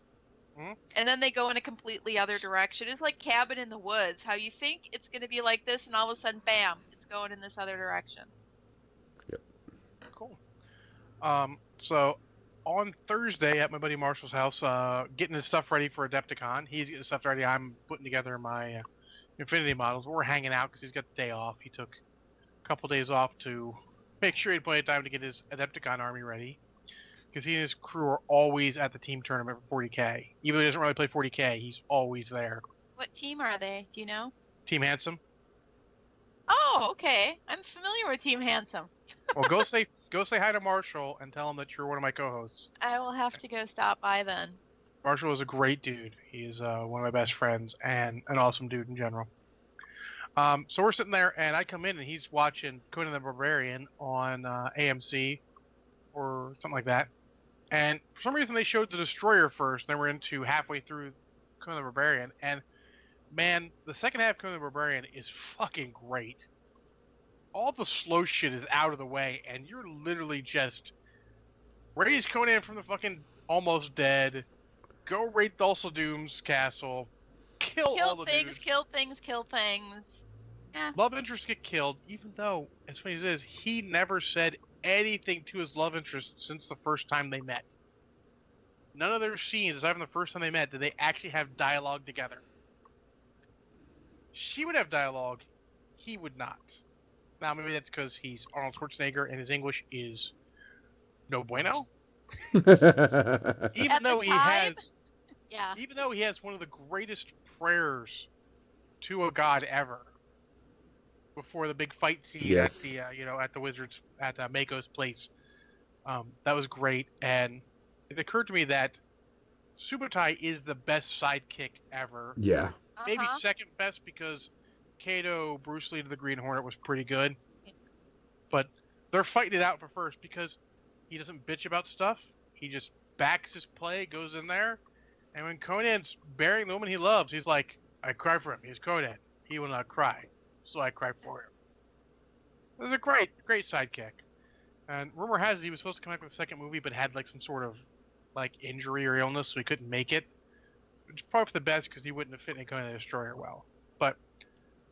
Mhm. and then they go in a completely other direction. It's like Cabin in the Woods. How you think it's going to be like this, and all of a sudden, bam, it's going in this other direction. Yep. Cool. Um, so on Thursday at my buddy Marshall's house, uh, getting his stuff ready for Adepticon. He's getting stuff ready. I'm putting together my uh, Infinity models. We're hanging out because he's got the day off. He took a couple days off to make sure he had plenty of time to get his Adepticon army ready. Because he and his crew are always at the team tournament for 40k. Even though he doesn't really play 40k, he's always there. What team are they? Do you know? Team Handsome. Oh, okay. I'm familiar with Team Handsome. Well, go say go say hi to Marshall and tell him that you're one of my co-hosts. I will have to go stop by then. Marshall is a great dude. He's uh, one of my best friends and an awesome dude in general. Um, so we're sitting there, and I come in, and he's watching Conan the Barbarian on uh, AMC or something like that. And for some reason, they showed the Destroyer first. Then we're into halfway through Conan the Barbarian, and man, the second half of Conan the Barbarian is fucking great. All the slow shit is out of the way, and you're literally just raise Conan from the fucking almost dead, go raid Thulsa Doom's castle, kill, all the things, dudes. kill things, kill things. Love interests get killed, even though, as funny as it is, he never said anything to his love interest since the first time they met. None of their scenes, aside from the first time they met, did they actually have dialogue together. She would have dialogue, he would not. Now, maybe that's because he's Arnold Schwarzenegger and his English is no bueno. Even At the though he time? has Yeah. even though he has one of the greatest prayers to a god ever before the big fight scene Yes. at the uh, you know at the wizards at uh, Mako's place um, that was great and it occurred to me that Subotai is the best sidekick ever yeah. maybe Uh-huh. second best because Kato Bruce Lee to the Green Hornet was pretty good but they're fighting it out for first because he doesn't bitch about stuff he just backs his play goes in there and when Conan's burying the woman he loves, he's like, I cry for him. He's Conan. He will not cry. So I cry for him. It was a great, great sidekick. And rumor has it he was supposed to come back with a second movie, but had like some sort of like injury or illness, so he couldn't make it. Which is probably for the best because he wouldn't have fit in Conan the Destroyer well.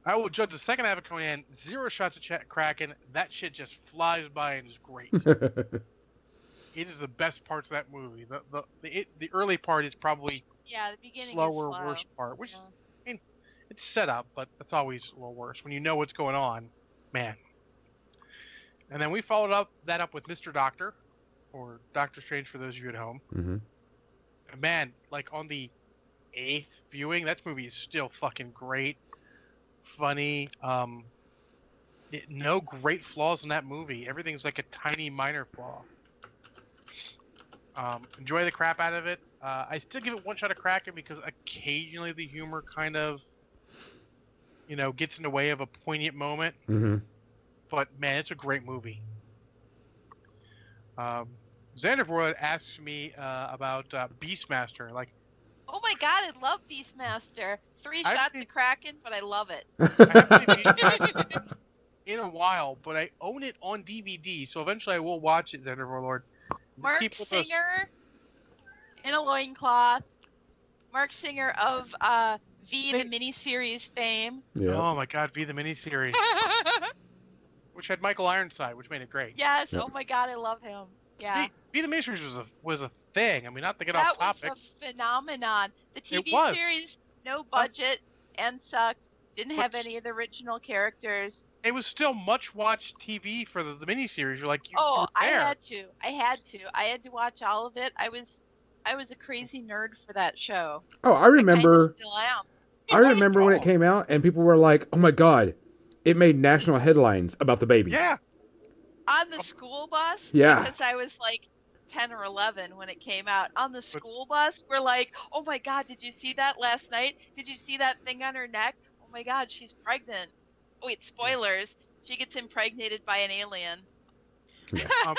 But I will judge the second half of Conan, zero shots of Ch- Kraken. That shit just flies by and is great. it is the best parts of that movie. The the the, it, the early part is probably Yeah, the beginning slower, is slow. worst part, which Yeah. I mean, it's set up, but it's always a little worse when you know what's going on, man. And then we followed up that up with Mr. Doctor, or Doctor Strange for those of you at home. hmm man, like on the eighth viewing, that movie is still fucking great, funny. Um, it, no great flaws in that movie. Everything's like a tiny minor flaw. Um, enjoy the crap out of it. Uh, I still give it one shot of Kraken because occasionally the humor kind of, you know, gets in the way of a poignant moment. hmm But man, it's a great movie. Um, Xander Xandervoort asks me uh, about uh, Beastmaster. Like, Oh my god, I love Beastmaster. Three I've shots seen- of Kraken, but I love it. I haven't seen Beastmaster in a while, but I own it on DVD, so eventually I will watch it, Xandervoort Lord. Just Marc keep with us. Singer in a loincloth. Marc Singer of uh, V They- the miniseries fame. Yeah. Oh my God, V the miniseries, which had Michael Ironside, which made it great. yes, Yep. oh my god, I love him. Yeah. V, V the miniseries was a was a thing. I mean, not to get that off topic. That was a phenomenon. The It TV was. series, no budget and sucked. Didn't have any of the original characters. It was still much watched TV for the, the miniseries. You're like, you, oh, you oh, were I had to. I had to. I had to watch all of it. I was, I was a crazy nerd for that show. Oh, I I remember. still am. I remember when it Oh. came out, and people were like, "Oh my god, it made national headlines about the baby." Yeah, on the oh. school bus Yeah. because I was like 10 or 11 when it came out on the school bus we're like oh my god did you see that last night did you see that thing on her neck oh my god she's pregnant wait spoilers she gets impregnated by an alien um,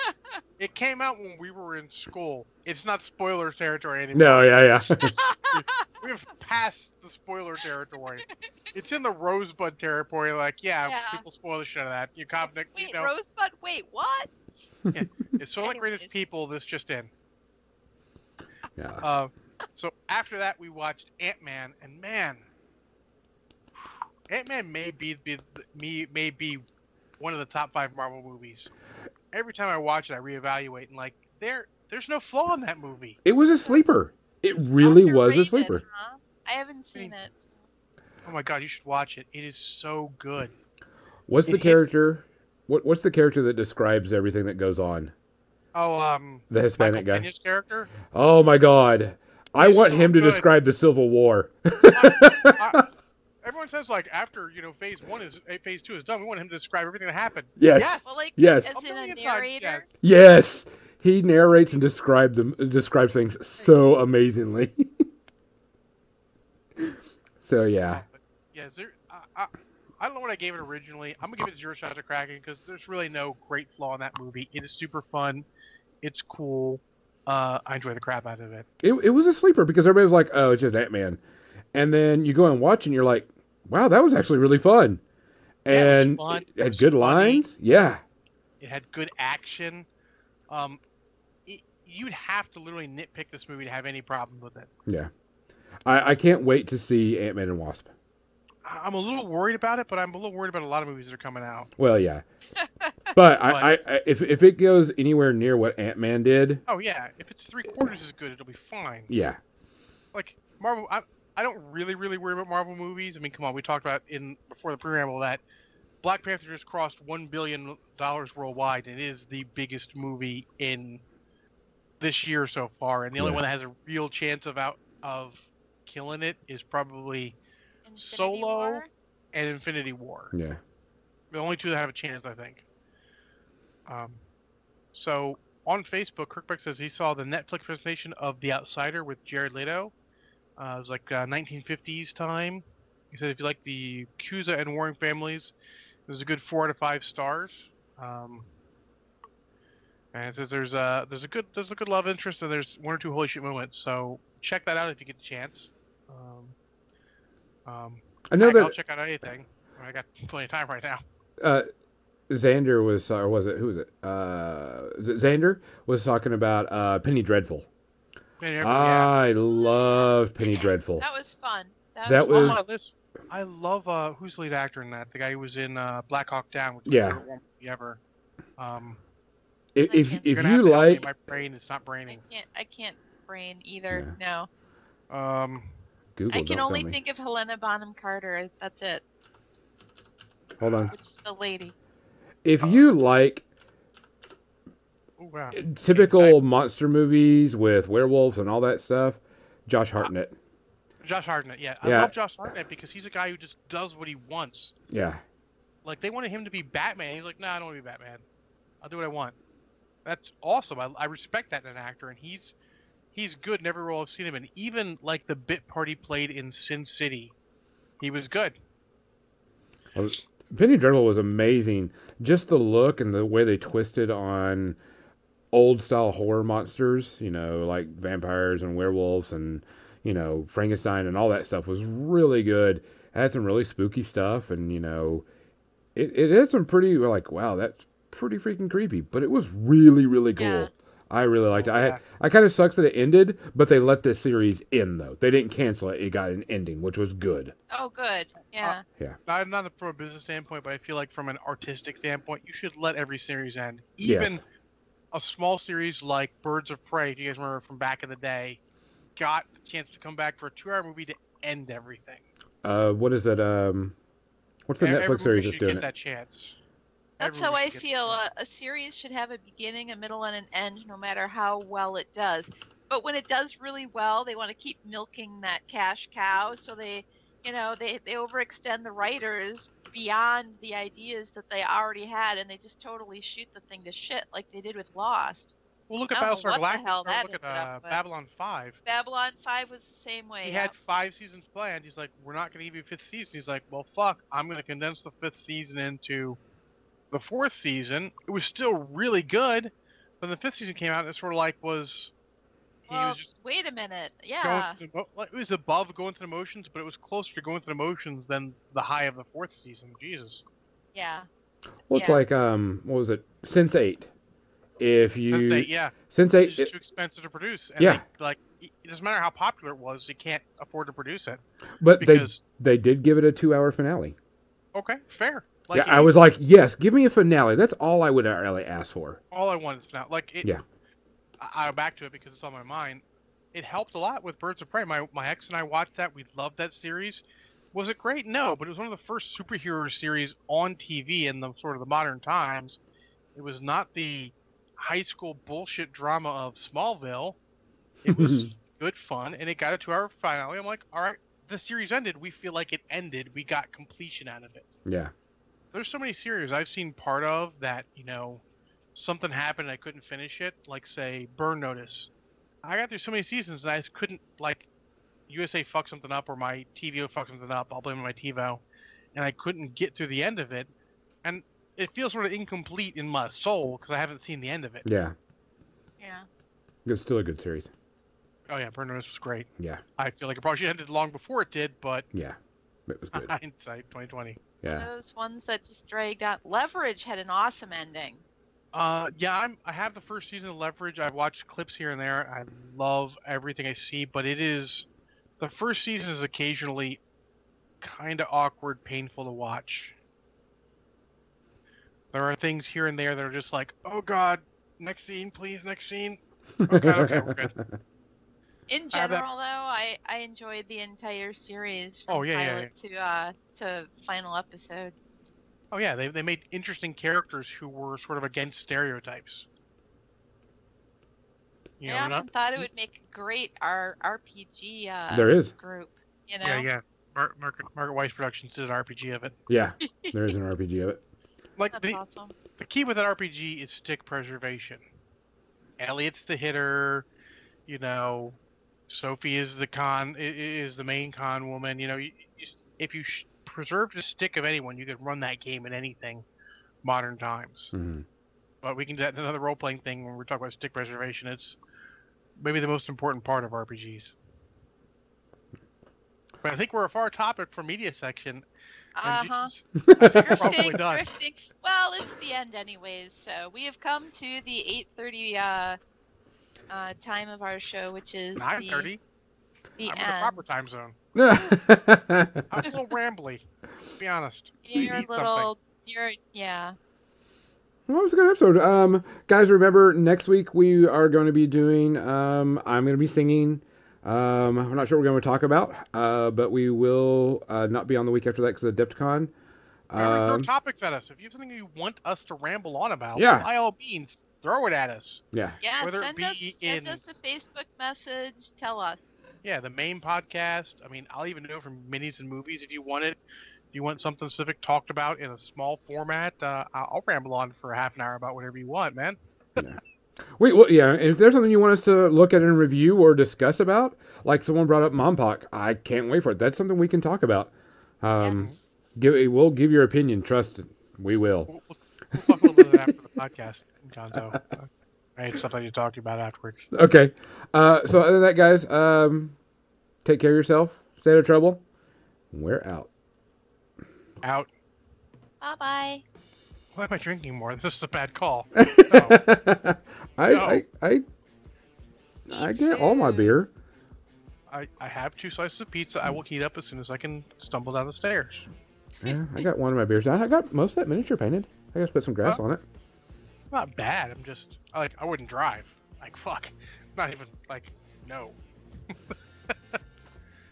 it came out when we were in school. It's not spoiler territory anymore. No, yeah, yeah. We've passed the spoiler territory. It's in the Rosebud territory. Like, yeah, Yeah. people spoil the shit out of that. You cop, wait you know, rosebud wait what it's so like greatest Anyways. people. This just in. yeah. Uh, so after that, we watched Ant Man, and man, Ant Man may be, be me may be one of the top five Marvel movies. Every time I watch it, I reevaluate and like there there's no flaw in that movie. It was a sleeper. It really was a sleeper. huh? i haven't seen it Oh my god, you should watch it. It is so good. What's It the hits- character? What What's the character that describes everything that goes on? Oh, um, The Hispanic Michael guy. Pena's character. Oh my god. I want so him to good. describe the Civil War. I- everyone says like after you know phase one is eh, phase two is done, we want him to describe everything that happened. Yes. Yes. well like Yes. as in a narrator yes. Yes. He narrates and describes them describes things so amazingly. so yeah. But yeah, is there, I, don't know what I gave it originally. I'm gonna give it zero shots of Kraken because there's really no great flaw in that movie. It is super fun. It's cool. Uh, I enjoy the crap out of it. It it was a sleeper because everybody was like, "Oh, it's just Ant Man," and then you go and watch and you're like, "Wow, that was actually really fun," Yeah, it and fun. it It had was good funny. lines. Yeah, It had good action. Um, it, you'd have to literally nitpick this movie to have any problem with it. Yeah. I, I can't wait to see Ant Man and Wasp. I'm a little worried about it, but I'm a little worried about a lot of movies that are coming out. Well, yeah. But I, I, I if if it goes anywhere near what Ant Man did, Oh yeah, if it's three quarters as good, it'll be fine. yeah, Like Marvel, I, I don't really really worry about Marvel movies. I mean, come on, we talked about in before the preamble that Black Panther just crossed one billion dollars worldwide. and It is the biggest movie in this year so far, and the only Yeah. one that has a real chance of out of killing it is probably Infinity Solo? War? an Infinity War. yeah. The only two that have a chance, I think. Um, so on Facebook, Kirkbeck says he saw the Netflix presentation of The Outsider with Jared Leto. Uh, it was like uh, 1950s time. He said if you like the Cusa and Warren families, it was a good four out of five stars. Um, and it says there's a there's a good there's a good love interest and there's one or two holy shit moments. So check that out if you get the chance. Um, um, I know that. I'll check out anything. I got plenty of time right now. uh, Xander was, or was it who was it? Uh, Xander was talking about uh, Penny Dreadful. Man, yeah. I love Penny Dreadful. That was fun. That, That was, was- fun. my list, I love uh, who's the lead actor in that? The guy who was in uh, Black Hawk Down, which Yeah. my favorite ever. Um, If if, You're if you to help me, like, my brain, is not I braining. can't. I can't brain either. No. Um, Google. I can don't only think of Helena Bonham Carter. That's it. Hold on. Which is the lady. If you like oh wow. typical monster movies with werewolves and all that stuff, Josh Hartnett. Josh Hartnett, yeah, I Yeah. love Josh Hartnett because he's a guy who just does what he wants. Yeah, Like they wanted him to be Batman, he's like, nah, I don't want to be Batman. I'll do what I want. That's awesome. I, I respect that in an actor, and he's he's good in every role I've seen him in. Even like the bit part he played in Sin City, he was good. Penny Dreadful was amazing. Just the look and the way they twisted on old style horror monsters, you know, like vampires and werewolves and you know Frankenstein and all that stuff was really good. It had some really spooky stuff, and you know, it it had some pretty like wow that's pretty freaking creepy, but it was really really cool. Yeah. I really liked it. Yeah. I I kind of sucks that it ended, but they let the series end though. They didn't cancel it. It got an ending, which was good. Oh, good. Yeah. Yeah. Not not from a business standpoint, but I feel like from an artistic standpoint, you should let every series end. Yes. Even a small series like Birds of Prey, if you guys remember from back in the day, got the chance to come back for a two-hour movie to end everything. Uh, what is it? Um, what's the Every Netflix series movie that's doing get it? that chance. That's how I feel. A, a series should have a beginning, a middle, and an end, no matter how well it does. But when it does really well, they want to keep milking that cash cow. So they, you know, they they overextend the writers beyond the ideas that they already had, and they just totally shoot the thing to shit, like they did with Lost. Well, look at I don't know Battlestar Galactica. hell or that look at up, uh, Babylon 5. Babylon Five was the same way. He yeah. had five seasons planned. He's like, we're not going to give you a fifth season. He's like, well, fuck. I'm going to condense the fifth season into the fourth season. It was still really good. Then the fifth season came out, and it sort of like was. He well, was just wait a minute. Yeah. through, it was above going through the motions, but it was closer to going through the motions than the high of the fourth season. Jesus. Yeah. Well, it's yeah. like um, what was it? Sense8. If you Sense8, yeah, Sense8, just it- too expensive to produce. And Yeah. they, like it doesn't matter how popular it was, you can't afford to produce it but they because they did give it a two-hour finale. okay, fair. Like, yeah, it- I was like, yes, give me a finale. That's all I would really ask for. all I want is now. Like it, Yeah. I, I'll back to it because it's on my mind. It helped a lot with Birds of Prey. My my ex and I watched that. We loved that series. Was it great? No, but it was one of the first superhero series on TV in the sort of the modern times. It was not the high school bullshit drama of Smallville. It was good fun, and it got a two-hour finale. I'm like, all right, the series ended. We feel like it ended. We got completion out of it Yeah, there's so many series I've seen part of that, you know, something happened and I couldn't finish it. Like say Burn Notice. I got through so many seasons and I just couldn't like USA fuck something up or my TiVo fuck something up. I'll blame my TiVo, and I couldn't get through the end of it, and it feels sort of incomplete in my soul because I haven't seen the end of it. yeah, Yeah. it's still a good series. Oh yeah, Burn Notice was great. Yeah, I feel like it probably should have ended long before it did, but yeah, it was good. hindsight 2020. Yeah, Those ones that just dragged out. Leverage had an awesome ending. Uh, yeah, I'm. I have the first season of Leverage. I've watched clips here and there. I love everything I see, but it is the first season is occasionally kind of awkward, painful to watch. There are things here and there that are just like, oh god, next scene, please, next scene. Okay, okay, we're good. In Uh, general, though, I I enjoyed the entire series from Oh, yeah, yeah, pilot to uh to final episode. Oh yeah, they they made interesting characters who were sort of against stereotypes. You I know, often not, thought it would make a great R RPG uh, There is. group. You know, yeah, yeah. Mar- Margaret Margaret Weis Productions did an RPG of it. Yeah, there is an RPG of it. Like that's the, awesome. the key with an RPG is stick preservation. Elliot's the hitter, you know. Sophie is the con i- i- is the main con woman. You know, you, you, if you sh- preserve the stick of anyone, you could run that game in anything, modern times. Mhm. But we can do that in another role playing thing when we're talking about stick preservation. It's maybe the most important part of RPGs. But I think we're a far topic for media section. Uh-huh. Jesus, I think we're probably Drifting, done. drifting. Well, it's the end, anyways. So we have come to the 8:30 uh, uh, time of our show, which is nine thirty. the, the I'm in the proper time zone. well, I'm a little rambly. To be honest. You're a Eat something. little. You're yeah. Well, it was a good episode. Um, guys, remember next week we are going to be doing. Um, I'm going to be singing. Um, I'm not sure what we're going to talk about, uh, but we will uh, not be on the week after that because of DEPTCon. Remember, throw Um, topics at us. If you have something you want us to ramble on about, Yeah. by all means, throw it at us. yeah, Yeah, Whether it send be us send us a Facebook message. Tell us. Yeah, the main podcast. I mean, I'll even do it from minis and movies if you want it. If you want something specific talked about in a small format, uh, I- I'll ramble on for a half an hour about whatever you want, man. Wait, well, yeah. Is there something you want us to look at and review or discuss about? Like someone brought up MonPoc. I can't wait for it. That's something we can talk about. Um, give we'll give your opinion. Trust it. We will. We'll, we'll, we'll talk a little bit after the podcast, Gonzo. I had stuff I need to talk about afterwards. Okay. Uh, so other than that, guys, um, take care of yourself. Stay out of trouble. We're out. Out. Bye bye. Why am I drinking more? This is a bad call. I, No. I I I get all my beer. I, I have two slices of pizza. I will heat up as soon as I can stumble down the stairs. Yeah, I got one of my beers. I got most of that miniature painted. I just put some grass Huh? on it. Not bad. I'm just like I wouldn't drive. Like fuck. Not even like no.